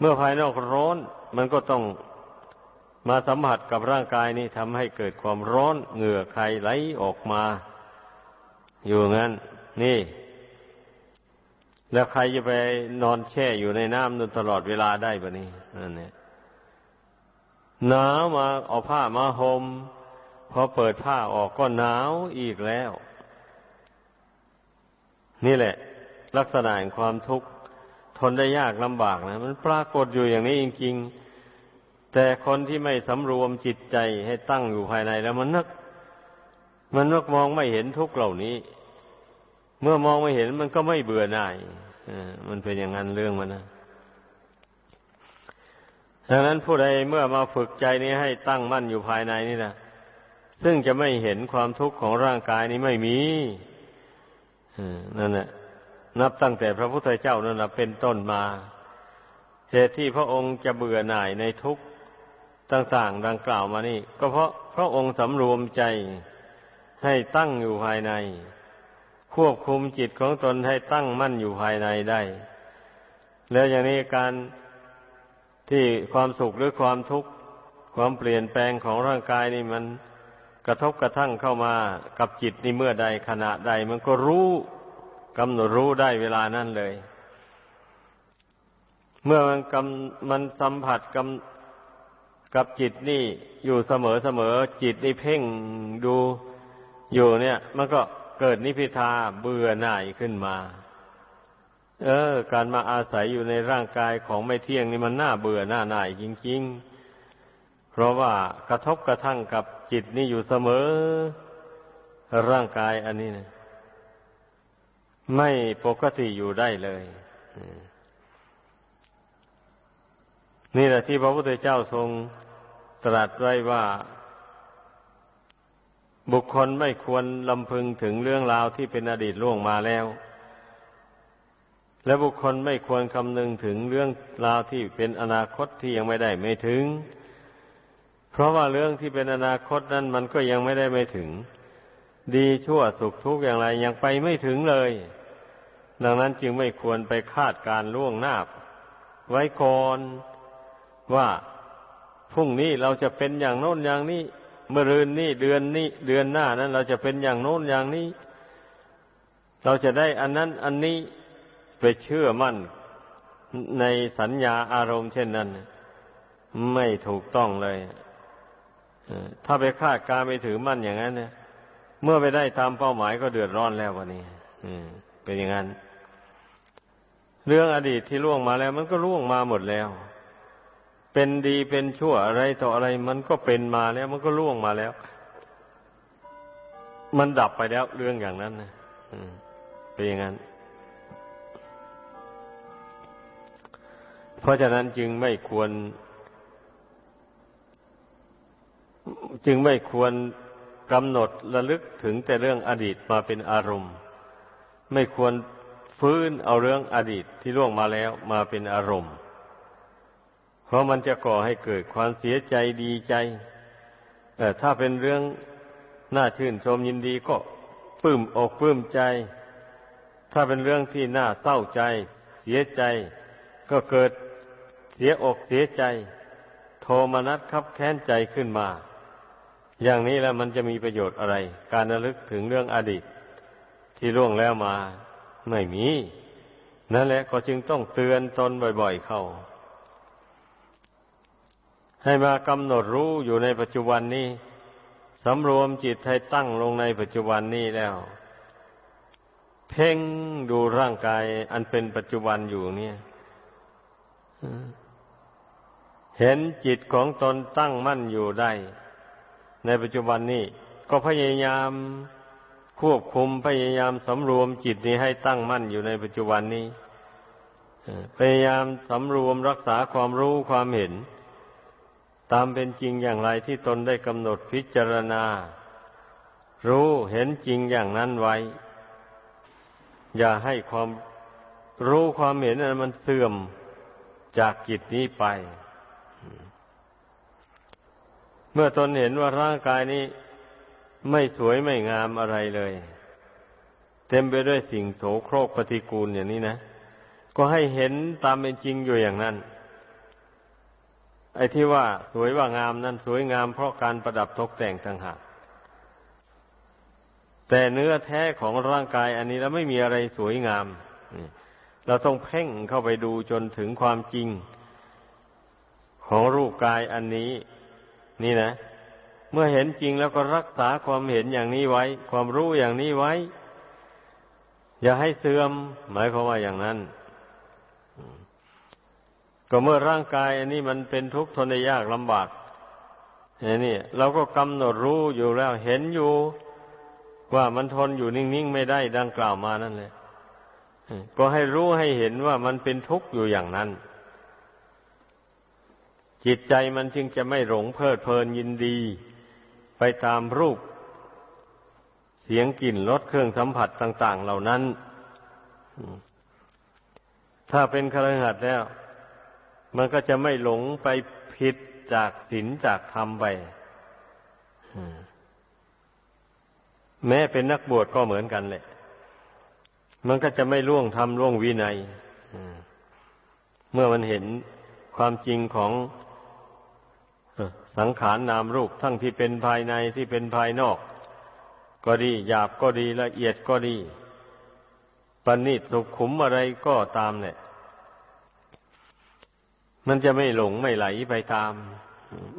เมื่อภายนอกร้อน มันก็ต้องมาสัมผัสกับร่างกายนี้ทำให้เกิดความร้อนเหงื่อใครไหลออกมา อยู่งั้น นี่ แล้วใครจะไปนอนแช่อยู่ในน้ำนนตลอดเวลาได้ปะนี่นั่นเนี่ยหนาวมาเอาผ้ามาหม่มพอเปิดผ้าออกก็หนาวอีกแล้ว นี่แหละ ลักษณะแห่งความทุกข์ทนได้ยากลำบากนะ มันปรากฏอยู่อย่างนี้จริงๆ แต่คนที่ไม่สำรวมจิตใจให้ตั้งอยู่ภายในแล้วมันนึก มันนึกมองไม่เห็นทุกข์เหล่านี้ เมื่อมองไม่เห็นมันก็ไม่เบื่อหน่าย มันเป็นอย่างนั้นเรื่องมันนะดังนั้นผู้ใดเมื่อมาฝึกใจนี้ให้ตั้งมั่นอยู่ภายในนี่นะซึ่งจะไม่เห็นความทุกข์ของร่างกายนี้ไม่มีนั่นแหละนับตั้งแต่พระพุทธเจ้านั่นแหละเป็นต้นมาเหตุที่พระองค์จะเบื่อหน่ายในทุกข์ต่าง ๆ ดังกล่าวมานี่ ก็เพราะพระองค์สำรวมใจให้ตั้งอยู่ภายใน ควบคุมจิตของตนให้ตั้งมั่นอยู่ภายในได้ แล้วอย่างนี้การที่ความสุขหรือความทุกข์ความเปลี่ยนแปลงของร่างกายนี่มันกระทบกระทั่งเข้ามากับจิตนี่เมื่อใดขณะใด มันก็รู้กำหนดรู้ได้เวลานั้นเลย เมื่อมันกำมันสัมผัสกับกับจิตนี่อยู่เสมอเสมอจิตนี่เพ่งดูอยู่เนี่ย มันก็ เกิดนิพิทาเบื่อหน่ายขึ้นมา เออ การมาอาศัยอยู่ในร่างกายของไม่เที่ยงนี่มันน่าเบื่อหน้าหน่ายจริง ๆ เพราะว่ากระทบกระทั่งกับจิตนี่อยู่เสมอ ร่างกายอันนี้นะไม่ปกติอยู่ได้เลยนี่แหละที่พระพุทธเจ้าทรงตรัสไว้ว่า บุคคลไม่ควรลำพึงถึงเรื่องราวที่เป็นอดีตล่วงมาแล้ว และบุคคลไม่ควรคำนึงถึงเรื่องราวที่เป็นอนาคตที่ยังไม่ได้ไม่ถึง เพราะว่าเรื่องที่เป็นอนาคตนั้นมันก็ยังไม่ได้ไม่ถึง ดีชั่วสุขทุกข์อย่างไรยังไปไม่ถึงเลย ดังนั้นจึงไม่ควรไปคาดการล่วงหน้า ไว้ก่อนว่าพรุ่งนี้เราจะเป็นอย่างโน้นอย่างนี้ เมื่อรืนนี้เดือนนี้เดือนหน้านั้น เราจะเป็นอย่างโน้นอย่างนี้ เราจะได้อันนั้น อันนี้ไปเชื่อมั่นในสัญญาอารมณ์เช่นนั้น ไม่ถูกต้องเลยถ้าไปคาดการไปถือมั่นอย่างนั้นเนี่ยเมื่อไปได้ตามเป้าหมายก็เดือดร้อนแล้ววันนี้เป็นอย่างนั้น เรื่องอดีตที่ล่วงมาแล้ว มันก็ล่วงมาหมดแล้ว เป็นดีเป็นชั่วอะไรต่ออะไร มันก็เป็นมาแล้วมันก็ล่วงมาแล้ว มันดับไปแล้วเรื่องอย่างนั้นนะเป็นอย่างนั้น เพราะฉะนั้นจึงไม่ควร จึงไม่ควรกำหนดระลึกถึงแต่เรื่องอดีตมาเป็นอารมณ์ ไม่ควรฟื้นเอาเรื่องอดีตที่ล่วงมาแล้วมาเป็นอารมณ์ เพราะมันจะก่อให้เกิดความเสียใจดีใจแต่ถ้าเป็นเรื่องน่าชื่นชมยินดีก็ปลื้มอกปลื้มใจ ถ้าเป็นเรื่องที่น่าเศร้าใจ เสียใจ ก็เกิดเสียอกเสียใจ โทมนัสคับแค้นใจขึ้นมา อย่างนี้แล้วมันจะมีประโยชน์อะไร การระลึกถึงเรื่องอดีต ที่ล่วงแล้วมา ไม่มี นั่นแหละก็จึงต้องเตือนตนบ่อย ๆ เข้า ให้มากำหนดรู้อยู่ในปัจจุบันนี้สำรวมจิตให้ตั้งลงในปัจจุบันนี้แล้ว เพ่งดูร่างกายอันเป็นปัจจุบันอยู่เนี่ย เห็นจิตของตนตั้งมั่นอยู่ได้ ในปัจจุบันนี้ ก็พยายามควบคุมพยายามสำรวมจิตนี้ให้ตั้งมั่นอยู่ในปัจจุบันนี้พยายามสำรวมรักษาความรู้ความเห็น ตามเป็นจริงอย่างไรที่ตนได้กำหนดพิจารณา รู้เห็นจริงอย่างนั้นไว้ อย่าให้ความรู้ความเห็นนั้นมันเสื่อมจากกิจนี้ไป เมื่อตนเห็นว่าร่างกายนี้ไม่สวยไม่งามอะไรเลย เต็มไปด้วยสิ่งโสโครกปฏิกูลอย่างนี้นะ ก็ให้เห็นตามเป็นจริงอยู่อย่างนั้น ไอ้ที่ว่าสวยว่างามนั้นสวยงามเพราะการประดับตกแต่งต่างหากแต่เนื้อแท้ของร่างกายอันนี้แล้วไม่มีอะไรสวยงาม เราต้องเพ่งเข้าไปดูจนถึงความจริง ของรูปกายอันนี้ นี่นะ เมื่อเห็นจริงแล้วก็รักษาความเห็นอย่างนี้ไว้ ความรู้อย่างนี้ไว้ อย่าให้เสื่อม หมายความว่าอย่างนั้น ก็เมื่อร่างกายอันนี้มันเป็นทุกข์ทนได้ยากลำบากนี่เราก็กำหนดรู้อยู่แล้วเห็นอยู่ ว่ามันทนอยู่นิ่งๆไม่ได้ดังกล่าวมานั่นแหละก็ให้รู้ให้เห็นว่ามันเป็นทุกข์อยู่อย่างนั้น จิตใจมันจึงจะไม่หลงเพลิดเพลินยินดี ไปตามรูป เสียงกลิ่นรสเครื่องสัมผัสต่าง ๆ เหล่านั้น ถ้าเป็นคฤหัสถ์แล้ว มันก็จะไม่หลงไปผิดจากศีลจากธรรมไปแม้เป็นนักบวชก็เหมือนกันแหละ มันก็จะไม่ล่วงธรรมล่วงวินัยเมื่อมันเห็นความจริงของสังขารนนามรูปทั้งที่เป็นภายในที่เป็นภายนอก ก็ดีหยาบก็ดีละเอียดก็ดีปณิตสุขุมอะไรก็ตามเนี่ย มันจะไม่หลงไม่ไหลไปตาม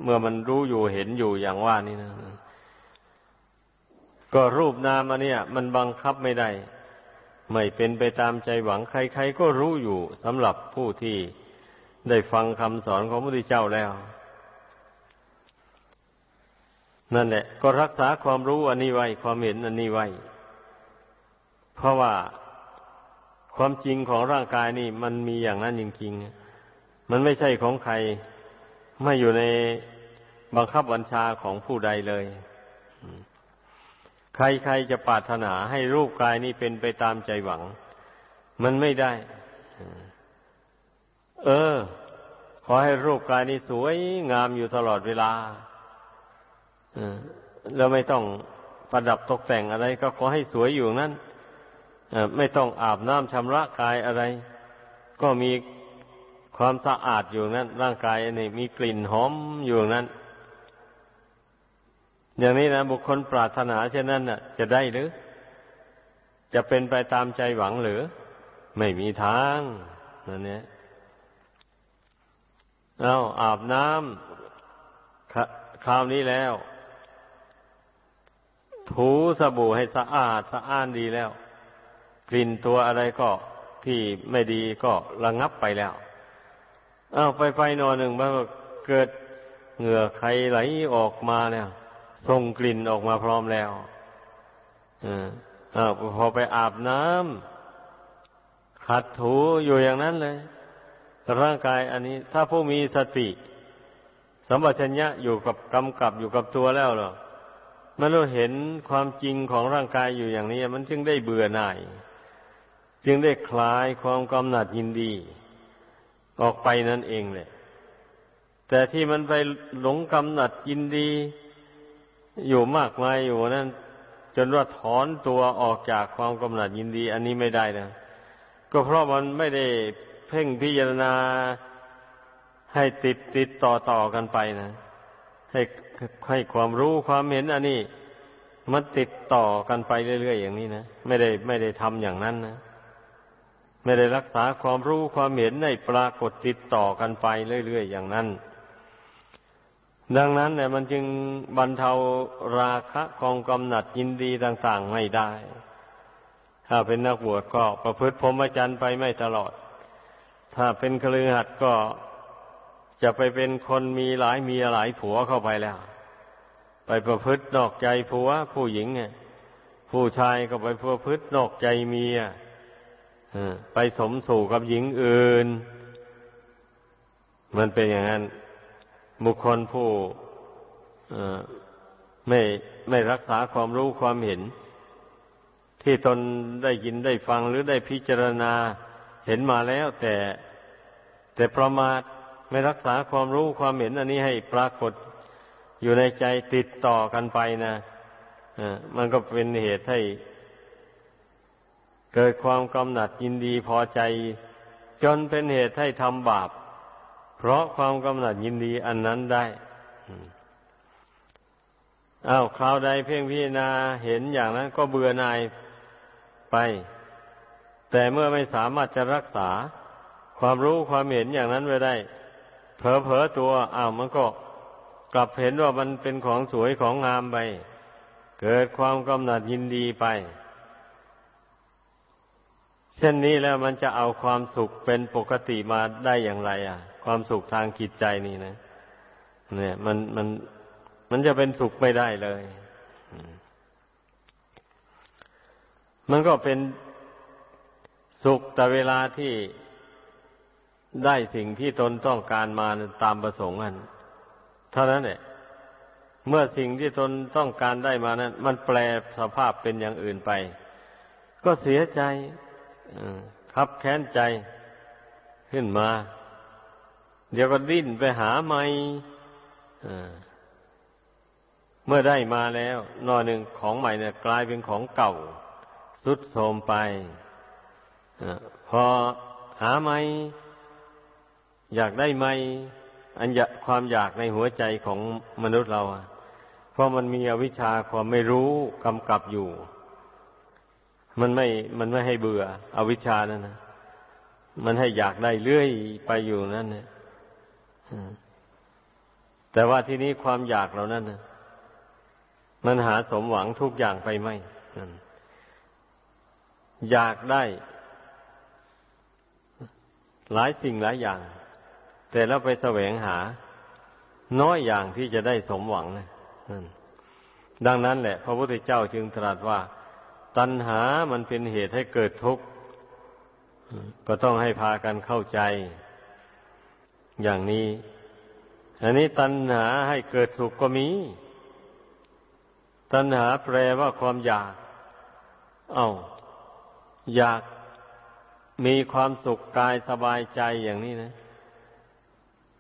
เมื่อมันรู้อยู่เห็นอยู่อย่างว่านี่นะก็รูปนามอันเนี้ยมันบังคับไม่ได้ ไม่เป็นไปตามใจหวังใคร ๆ ก็รู้อยู่สำหรับผู้ที่ได้ฟังคำสอนของพระพุทธเจ้าแล้ว นั่นแหละ ก็รักษาความรู้อันนี้ไว้ ความเห็นอันนี้ไว้ เพราะว่าความจริงของร่างกายนี่ มันมีอย่างนั้นจริงๆ มันไม่ใช่ของใคร ไม่อยู่ในบังคับบัญชาของผู้ใดเลย ใครๆจะปรารถนาให้รูปกายนี้เป็นไปตามใจหวัง มันไม่ได้ เออ ขอให้รูปกายนี้สวยงามอยู่ตลอดเวลาแล้วไม่ต้องประดับตกแต่งอะไร ก็ขอให้สวยอยู่นั้นไม่ต้องอาบน้ำชำระกายอะไร ก็มี ความสะอาดอยู่นั้น ร่างกายนี่มีกลิ่นหอมอยู่นั้น อย่างนี้นะบุคคลปรารถนาเช่นนั้นน่ะ จะได้หรือ จะเป็นไปตามใจหวังหรือ ไม่มีทางนั่นเนี่ยเอาอาบน้ำคราวนี้แล้ว ถูสบู่ให้สะอาดสะอ้านดีแล้ว กลิ่นตัวอะไรก็ที่ไม่ดีก็ระงับไปแล้ว อ้าวไปไปนอนหนึ่งมันก็เกิดเหงื่อใครไหลออกมาเนี่ยส่งกลิ่นออกมาพร้อมแล้วอ้าวพอไปอาบน้ำขัดถูอยู่อย่างนั้นเลย ร่างกายอันนี้ ถ้าผู้มีสติสัมปชัญญะอยู่กับกำกับอยู่กับตัวแล้วหรอมันรู้เห็นความจริงของร่างกายอยู่อย่างนี้ มันจึงได้เบื่อหน่าย จึงได้คลายความกำหนัดยินดี ออกไปนั่นเองเลยแต่ที่มันไปหลงกำหนัดยินดี อยู่มากมายอยู่นั้นจนว่าถอนตัวออกจากความกำหนัดยินดี อันนี้ไม่ได้นะ ก็เพราะมันไม่ได้เพ่งพิจารณาให้ติดติดต่อต่อกันไปนะ ให้ให้ความรู้ความเห็นอันนี้มันติดต่อกันไปเรื่อยๆอย่างนี้นะ ไม่ได้ไม่ได้ทำอย่างนั้นนะ ไม่ได้รักษาความรู้ความเห็นในปรากฏติดต่อกันไปเรื่อยๆอย่างนั้น ดังนั้นเนี่ยมันจึงบรรเทาราคะของกำหนัดยินดีต่าง ๆ ไม่ได้ ถ้าเป็นนักบวชก็ประพฤติพรหมจรรย์ไปไม่ตลอด ถ้าเป็นคลือหัดก็จะไปเป็นคนมีหลายมีหลายผัวเข้าไปแล้ว ไปประพฤตินอกใจผัวผู้หญิงเนี่ยผู้ชายก็ไปประพฤตินอกใจเมีย ไปสมสู่กับหญิงอื่น มันเป็นอย่างนั้น บุคคลผู้ไม่ไม่รักษาความรู้ความเห็น ที่ตนได้ยินได้ฟังหรือได้พิจารณาเห็นมาแล้ว แต่ แต่ประมาทไม่รักษาความรู้ความเห็น อันนี้ให้ปรากฏอยู่ในใจติดต่อกันไปนะมันก็เป็นเหตุให้ เกิดความกำหนัดยินดีพอใจ จนเป็นเหตุให้ทำบาป เพราะความกำหนัดยินดีอันนั้นได้อา้าวคราวใดเพ่งพิจารณาเห็นอย่างนั้นก็เบื่อหน่ายไป แต่เมื่อไม่สามารถจะรักษา ความรู้ความเห็นอย่างนั้นไว้ได้ เผลอเผอตัวอ้าวมันก็กลับเห็นว่ามันเป็นของสวยของงามไป เกิดความกำหนัดยินดีไป เช่นนี้แล้วมันจะเอาความสุขเป็นปกติมาได้อย่างไร อะ ความสุขทางจิตใจนี่นะ เนี่ย มันมันมันจะเป็นสุขไม่ได้เลย มันก็เป็นสุขแต่เวลาที่ได้สิ่งที่ตนต้องการมาตามประสงค์นั้นเท่านั้นแหละเมื่อสิ่งที่ตนต้องการได้มานั้น มันแปลสภาพเป็นอย่างอื่นไป ก็เสียใจ คับแค้นใจขึ้นมา เดี๋ยวก็ดิ้นไปหาใหม่เมื่อได้มาแล้วนอหนึ่งของใหม่เนี่ย กลายเป็นของเก่า สุดโทมไปอพอหาใหม่ อยากได้ใหม่อันยความอยากในหัวใจของมนุษย์เราเพราะมันมีอวิชชาความไม่รู้กำกับอยู่ มันไม่มันไม่ให้เบื่อ อวิชชานั่นนะมันให้อยากได้เรื่อยไปอยู่นั่นเนี่ยแต่ว่าที่นี้ความอยากเรานั่นนะมันหาสมหวังทุกอย่างไปไหมอยากได้ หลายสิ่งหลายอย่าง แต่แล้วไปแสวงหา น้อยอย่างที่จะได้สมหวังนะดังนั้นแหละ พระพุทธเจ้าจึงตรัสว่า ตัณหามันเป็นเหตุให้เกิดทุกข์ ก็ต้องให้พากันเข้าใจ อย่างนี้ อันนี้ตัณหาให้เกิดสุกข์ก็มี ตัณหาแปลว่าความอยาก เอา้า อยากมีความสุขกายสบายใจอย่างนี้นะ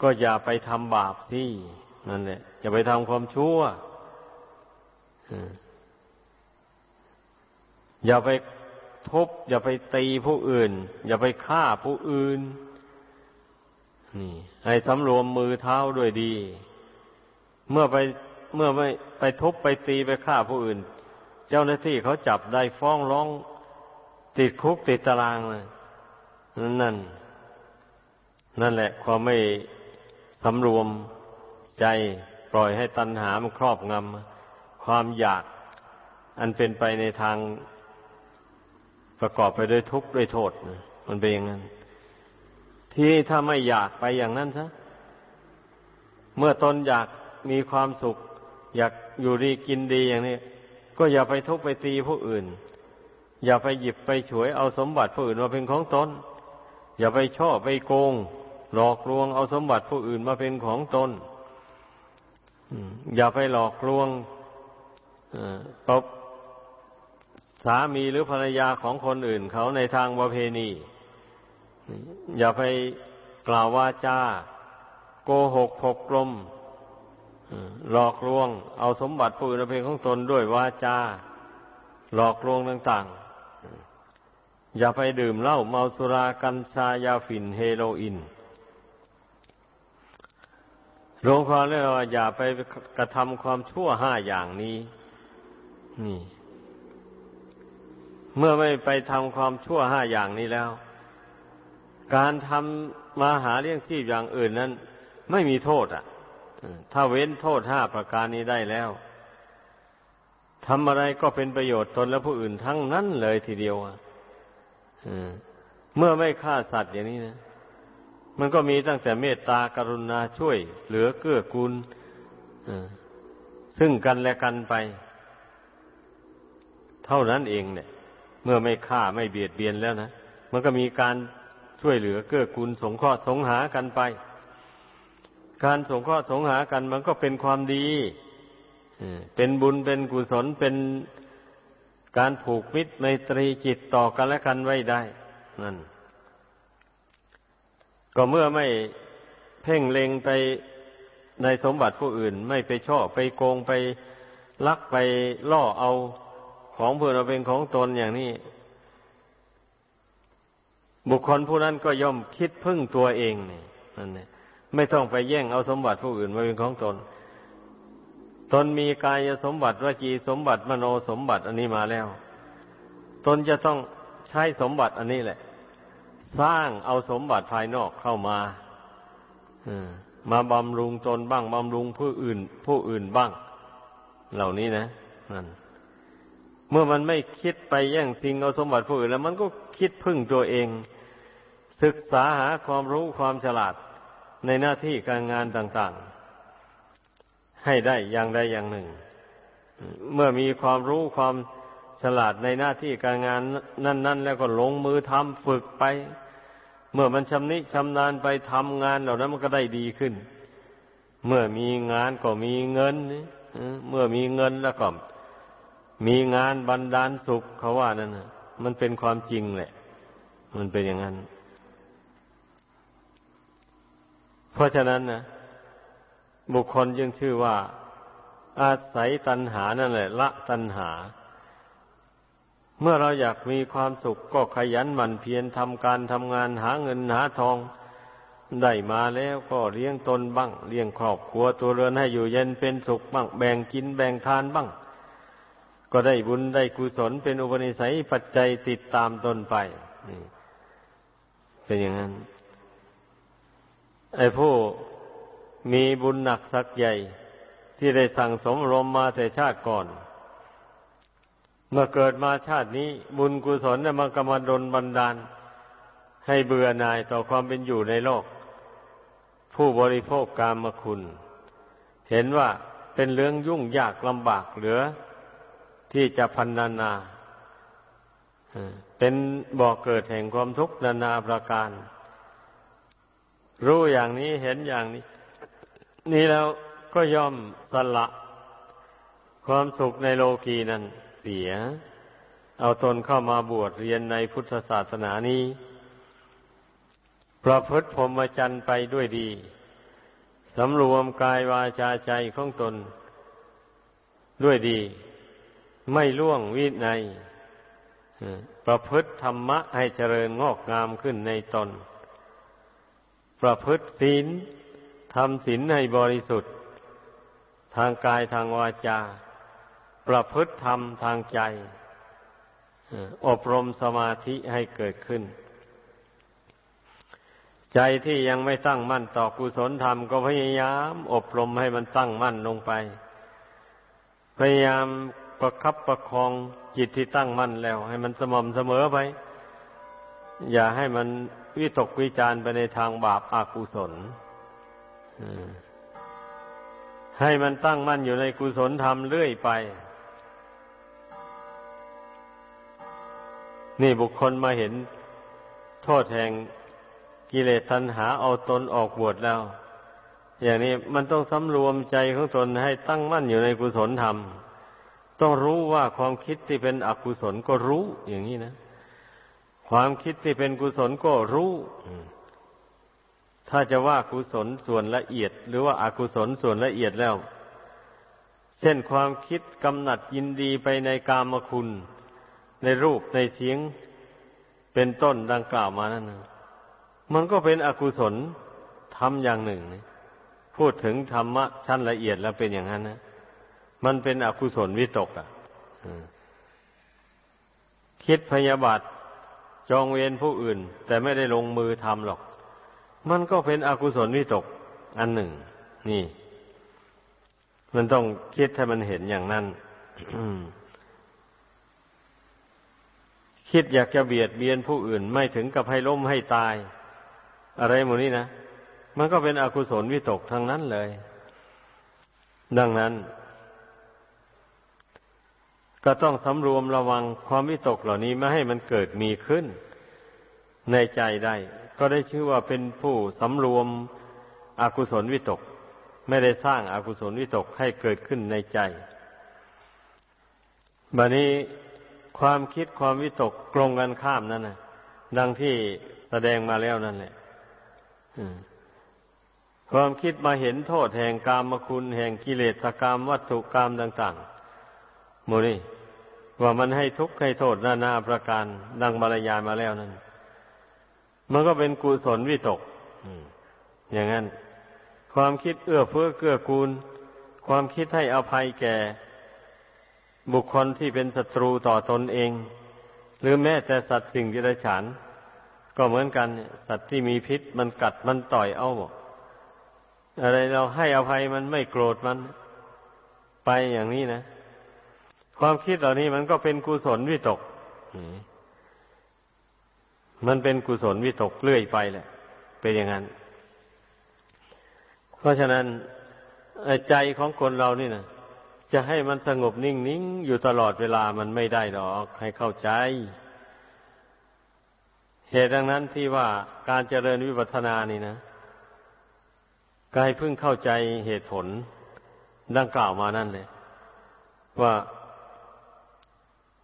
ก็อย่าไปทำบาปสินั่นแหละอย่าไปทำความชั่ว อย่าไปทุบ อย่าไปตีผู้อื่น อย่าไปฆ่าผู้อื่น นี่ ให้สำรวมมือเท้าด้วยดี เมื่อไปเมื่อไม่ไปทุบไปตีไปฆ่าผู้อื่น เจ้าหน้าที่เขาจับได้ฟ้องร้อง ติดคุกติดตารางเลยนั่น นั่นนั่นแหละ ความไม่สำรวมใจปล่อยให้ตัณหามันครอบงำความอยาก อันเป็นไปในทาง ประกอบไปด้วยทุกข์ด้วยโทษมันเป็นอย่างนั้น ที่ถ้าไม่อยากไปอย่างนั้นซะเมื่อตนอยากมีความสุข อยากอยู่ดีกินดีอย่างนี้ก็อย่าไปทุบไปตีผู้อื่น อย่าไปหยิบไปฉวยเอาสมบัติผู้อื่นมาเป็นของตน อย่าไปช่อไปโกง หลอกลวงเอาสมบัติผู้อื่นมาเป็นของตนอย่าไปหลอกลวงตบ สามีหรือภรรยาของคนอื่นเขาในทางประเพณี อย่าไปกล่าววาจาโกหกผกกลมหลอกลวง เอาสมบัติผู้อื่นมาเป็นของตนด้วยวาจาหลอกลวงต่างๆ อย่าไปดื่มเหล้าเมาสุรากัญชายาฝิ่นเฮโรอีนหลวงพ่อเรียกว่าอย่าไปกระทำความชั่วห้าอย่างนี้ นี่ เมื่อไม่ไปทำความชั่วห้าอย่างนี้แล้ว การทำมาหาเลี้ยงชีพอย่างอื่นนั้น ไม่มีโทษอะถ้าเว้นโทษห้าประการนี้ได้แล้วทำอะไรก็เป็นประโยชน์ตนและผู้อื่นทั้งนั้นเลยทีเดียวอะเมื่อไม่ฆ่าสัตว์อย่างนี้นะ มันก็มีตั้งแต่เมตตากรุณาช่วย เหลือเกื้อกูลซึ่งกันและกันไป เท่านั้นเองเนี่ย มื่อไม่ฆ่าไม่เบียดเบียนแล้วนะมันก็มีการช่วยเหลือเกื้อกูลสงเคราะห์สงหากันไป การสงเคราะห์สงหากันมันก็เป็นความดีเป็นบุญเป็นกุศลเป็นการผูกมิตรในตรีจิตต่อกันและกันไว้ได้นั่น ก็เมื่อไม่เพ่งเล็งไปในสมบัติผู้อื่น ไม่ไปช่อไปโกงไปลักไปล่อเอา ของเพื่อนเราเป็นของตนอย่างนี้ บุคคลผู้นั้นก็ย่อมคิดพึ่งตัวเองนี่นั่นเนี่ยไม่ต้องไปแย่งเอาสมบัติผู้อื่นมาเป็นของตน ตนมีกายสมบัติวจีสมบัติมโนสมบัติอันนี้มาแล้ว ตนจะต้องใช้สมบัติอันนี้แหละ สร้างเอาสมบัติภายนอกเข้ามามาบำรุงตนบ้างบำรุงผู้อื่น ผู้อื่นบ้าง เหล่านี้นะนั่น เมื่อมันไม่คิดไปแย่งสิ่งเอาสมบัติผู้อื่นแล้ว มันก็คิดพึ่งตัวเอง ศึกษาหาความรู้ความฉลาดในหน้าที่การงานต่าง ๆ ให้ได้อย่างใดอย่างหนึ่ง เมื่อมีความรู้ความฉลาดในหน้าที่การงานนั่น ๆ แล้วก็ลงมือทำฝึกไป เมื่อมันชำนิชำนาญไปทำงานเหล่านั้นมันก็ได้ดีขึ้น เมื่อมีงานก็มีเงิน เมื่อมีเงินแล้วก็ มีงานบันดาลสุขเขาว่านั่นมันเป็นความจริงแหละ มันเป็นอย่างนั้น เพราะฉะนั้นนะบุคคลยังชื่อว่า อาศัยตัณหานั่นแหละ ละตัณหา เมื่อเราอยากมีความสุขก็ขยันหมั่นเพียรทำการทำงานหาเงินหาทองได้มาแล้วก็เลี้ยงตนบ้าง เลี้ยงครอบครัวตัวเรือนให้อยู่เย็นเป็นสุขบ้าง แบ่งกินแบ่งทานบ้าง ก็ได้บุญได้กุศลเป็นอุปนิสัยปัจจัยติดตามตนไปนี่เป็นอย่างนั้น ไอ้ผู้มีบุญหนักสักใหญ่ ที่ได้สั่งสมรมมาแต่ชาติก่อน เมื่อเกิดมาชาตินี้ บุญกุศลเนี่ยมันก็มาดนบันดาล ให้เบื่อหน่ายต่อความเป็นอยู่ในโลก ผู้บริโภคกามคุณ เห็นว่าเป็นเรื่องยุ่งยากลำบากเหลือ ที่จะพันนานาเป็นบ่อกเกิดแห่งความทุกข์นานาประการ รู้อย่างนี้เห็นอย่างนี้ นี้แล้วก็ย่อมสละ ความสุขในโลกีนั้นเสีย เอาตนเข้ามาบวชเรียนในพุทธศาสนานี้ ประพฤติพรหมจรรย์ไปด้วยดีสำรวมกายวาจาใจของตนด้วยดี ไม่ล่วงวินัยประพฤติธรรมะให้เจริญงอกงามขึ้นในตน ประพฤติศีลทำศีลให้บริสุทธิ์ ทางกายทางวาจา ประพฤติธรรมทางใจ อบรมสมาธิให้เกิดขึ้น ใจที่ยังไม่ตั้งมั่นต่อกุศลธรรมก็พยายาม อบรมให้มันตั้งมั่นลงไป พยายาม ประคับประคองจิตที่ตั้งมั่นแล้ว ให้มันสม่ำเสมอไป อย่าให้มันวิตกวิจารไปในทางบาปอากุศลให้มันตั้งมั่นอยู่ในกุศลธรรมเรื่อยไป นี่บุคคลมาเห็นโทษแห่งกิเลสตัณหาเอาตนออกบวชแล้ว อย่างนี้มันต้องสำรวมใจของตนให้ตั้งมั่นอยู่ในกุศลธรรม ต้องรู้ว่าความคิดที่เป็นอกุศลก็รู้อย่างนี้นะ ความคิดที่เป็นกุศลก็รู้ถ้าจะว่ากุศลส่วนละเอียด หรือว่าอากุศลส่วนละเอียดแล้ว เช่นความคิดกำหนัดยินดีไปในกามคุณ ในรูปในเสียงเป็นต้นดังกล่าวมานั่นนะมันก็เป็นอกุศลทำอย่างหนึ่งนะพูดถึงธรรมะชั้นละเอียดแล้วเป็นอย่างนั้นนะ มันเป็นอกุศลวิตกอะคิดพยาบาทจองเวรผู้อื่น แต่ไม่ได้ลงมือทำหรอก มันก็เป็นอกุศลวิตก อันหนึ่ง นี่ มันต้องคิดให้มันเห็นอย่างนั้นคิดอยากจะเบียดเบียนผู้อื่น ไม่ถึงกับให้ล้มให้ตาย อะไรหมดนี้นะ มันก็เป็นอกุศลวิตกทั้งนั้นเลย ดังนั้น ก็ต้องสำรวมระวังความวิตกเหล่านี้ไม่ให้มันเกิดมีขึ้น ในใจได้ ก็ได้ชื่อว่าเป็นผู้สำรวมอกุศลวิตก ไม่ได้สร้างอากุศลวิตกให้เกิดขึ้นในใจบัดนี้ความคิดความวิตกกลงกันข้ามนั่นนะดังที่แสดงมาแล้วนั่นแหละความคิดมาเห็นโทษแห่งกามคุณแห่งกิเลสกรรมวัตถุกรรมต่าง ๆ โมนี่ว่ามันให้ทุกข์ให้โทษนานาประการ ดังบรรยายมาแล้วนั่นมันก็เป็นกุศลวิตกอย่างนั้น ความคิดเอื้อเฟื้อเกื้อกูล ความคิดให้อภัยแก่ บุคคลที่เป็นศัตรูต่อตนเอง หรือแม้แต่สัตว์สิ่งที่ไรฉานก็เหมือนกัน สัตว์ที่มีพิษมันกัดมันต่อยเอาบอกอะไรเราให้อภัยมันไม่โกรธมัน ไปอย่างนี้นะ ความคิดเหล่านี้มันก็เป็นกุศลวิตก มันเป็นกุศลวิตกเลื่อยไปแหละ เป็นอย่างนั้น เพราะฉะนั้นใจของคนเรานี่นะจะให้มันสงบนิ่งนิ่งอยู่ตลอดเวลามันไม่ได้หรอก ให้เข้าใจ เหตุดังนั้นที่ว่าการเจริญวิปัสสนานี่นะกายพึ่งเข้าใจเหตุผลดังกล่าวมานั่นเลยว่า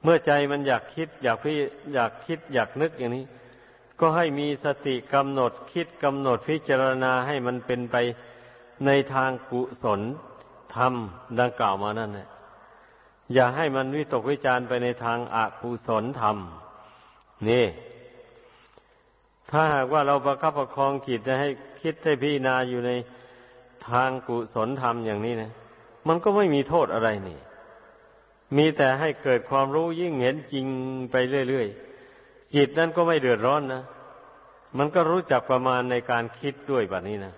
เมื่อใจมันอยากคิด อยากพี่อยากคิดอยากนึกอย่างนี้ ก็ให้มีสติกำหนดคิดกำหนดพิจารณาให้มันเป็นไปในทางกุศลธรรมดังกล่าวมานั่นแหละอย่าให้มันวิตกวิจารไปในทางอกุศลธรรม นี่ ถ้าหากว่าเราประคับประคองจิตจะให้คิดให้พิจารณาอยู่ในทางกุศลธรรมอย่างนี้นะ มันก็ไม่มีโทษอะไรนี่ มีแต่ให้เกิดความรู้ยิ่งเห็นจริงไปเรื่อยๆ จิตนั้นก็ไม่เดือดร้อนนะ มันก็รู้จักประมาณในการคิดด้วยแบบนี้นะ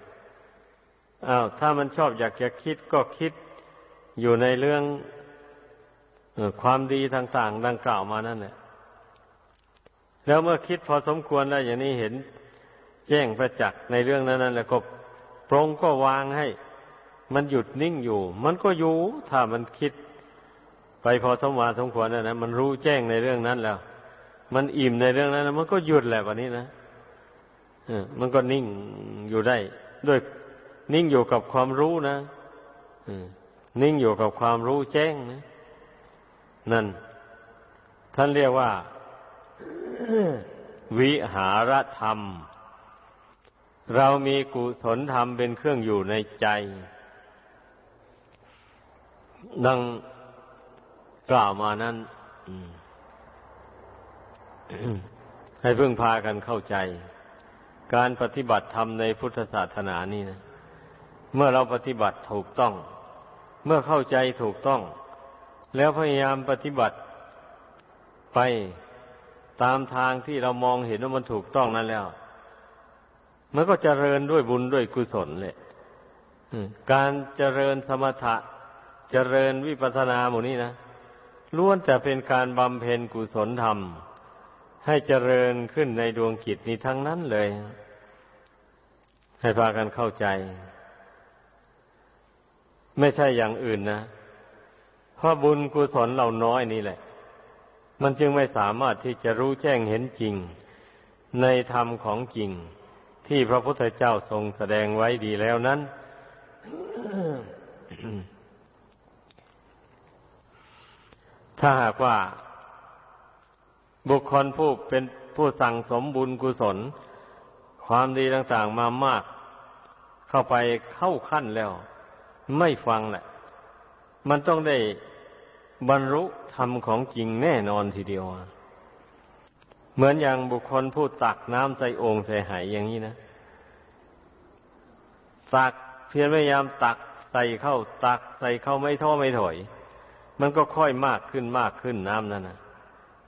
อ้าวถ้ามันชอบอยากจะคิดก็คิดอยู่ในเรื่องความดีต่างๆ ดังกล่าวมานั่นแหละแล้วเมื่อคิดพอสมควรแล้วอย่างนี้เห็นแจ้งประจักษ์ในเรื่องนั้นๆแหล้วก็ปรงก็วางให้ มันหยุดนิ่งอยู่ มันก็อยู่ถ้ามันคิด ไปพอสมวาสมควรแล้วนะมันรู้แจ้งในเรื่องนั้นแล้ว มันอิ่มในเรื่องนั้นมันก็หยุดแหละวันนี้นะมันก็นิ่งอยู่ได้ ด้วยนิ่งอยู่กับความรู้นะนิ่งอยู่กับความรู้แจ้งนะนั่น ท่านเรียกว่า วิหารธรรม เรามีกุศลธรรมเป็นเครื่องอยู่ในใจ ดัง กล่าวมานั้นให้พึ่งพากันเข้าใจ การปฏิบัติธรรมในพุทธศาสนานี่นะ เมื่อเราปฏิบัติถูกต้อง เมื่อเข้าใจถูกต้อง แล้วพยายามปฏิบัติไปตามทางที่เรามองเห็นว่ามันถูกต้องนั้นแล้ว มันก็เจริญด้วยบุญด้วยกุศลเลยการเจริญสมถะ เจริญวิปัสสนาหมู่นี้นะ ล้วนแต่เป็นการบำเพ็ญกุศลธรรม ให้เจริญขึ้นในดวงกิจนี้ทั้งนั้นเลย ให้พากันเข้าใจ ไม่ใช่อย่างอื่นนะเพราะบุญกุศลเราน้อยนี่แหละ มันจึงไม่สามารถที่จะรู้แจ้งเห็นจริง ในธรรมของจริง ที่พระพุทธเจ้าทรงแสดงไว้ดีแล้วนั้น ถ้าหากว่า บุคคลผู้เป็นผู้สั่งสมบุญกุศล ความดีต่างๆมามาก เข้าไปเข้าขั้นแล้ว ไม่ฟังแหละมันต้องได้บรรลุธรรมของจริงแน่นอนทีเดียว เหมือนอย่างบุคคลผู้ตักน้ำใส่โอ่งใส่ไหอย่างนี้นะตักเพียรพยายามตักใส่เข้า ตักใส่เข้าไม่ท้อไม่ถอย มันก็ค่อยมากขึ้นมากขึ้นน้ำนั่นนะ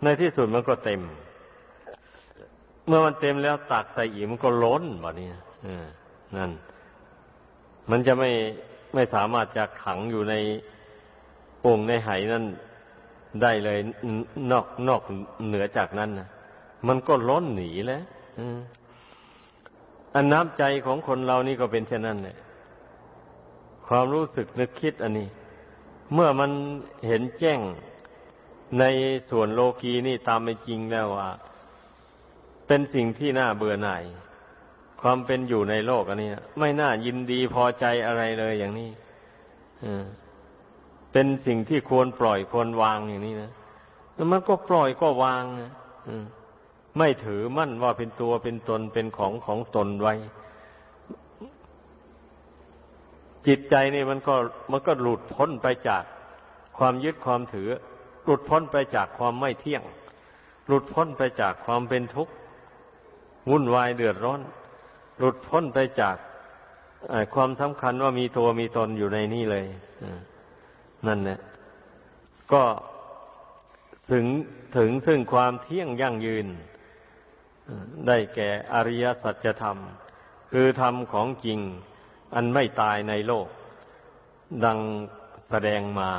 ในที่สุดมันก็เต็ม เมื่อมันเต็มแล้วตักใส่อีกมันก็ล้นแบบนี้นั่น มันจะไม่ไม่สามารถจะขังอยู่ในโอ่งในไหนั่นได้เลยนอกนอกเหนือจากนั้นนะมันก็ล้นหนีแล้วอันน้ำใจของคนเรานี่ก็เป็นเช่นนั้นแหละความรู้สึกนึกคิดอันนี้ เมื่อมันเห็นแจ้งในส่วนโลกีนี่ตามเป็นจริงแล้วว่า เป็นสิ่งที่น่าเบื่อหน่าย ความเป็นอยู่ในโลกอันนี้ไม่น่ายินดีพอใจอะไรเลยอย่างนี้อเป็นสิ่งที่ควรปล่อยควรวางอย่างนี้นะแล้วมันก็ปล่อยก็วางนะไม่ถือมั่นว่าเป็นตัวเป็นตนเป็นของของตนไว้ จิตใจนี่มันก็มันก็หลุดพ้นไปจากความยึดความถือ หลุดพ้นไปจากความไม่เที่ยง หลุดพ้นไปจากความเป็นทุกข์วุ่นวายเดือดร้อน หลุดพ้นไปจากความสำคัญว่ามีตัวมีตนอยู่ในนี่เลยนั่นแหละก็ถึงถึงซึ่งความเที่ยงยั่งยืน ได้แก่อริยสัจธรรม คือธรรมของจริง อันไม่ตายในโลก ดังแสดงมา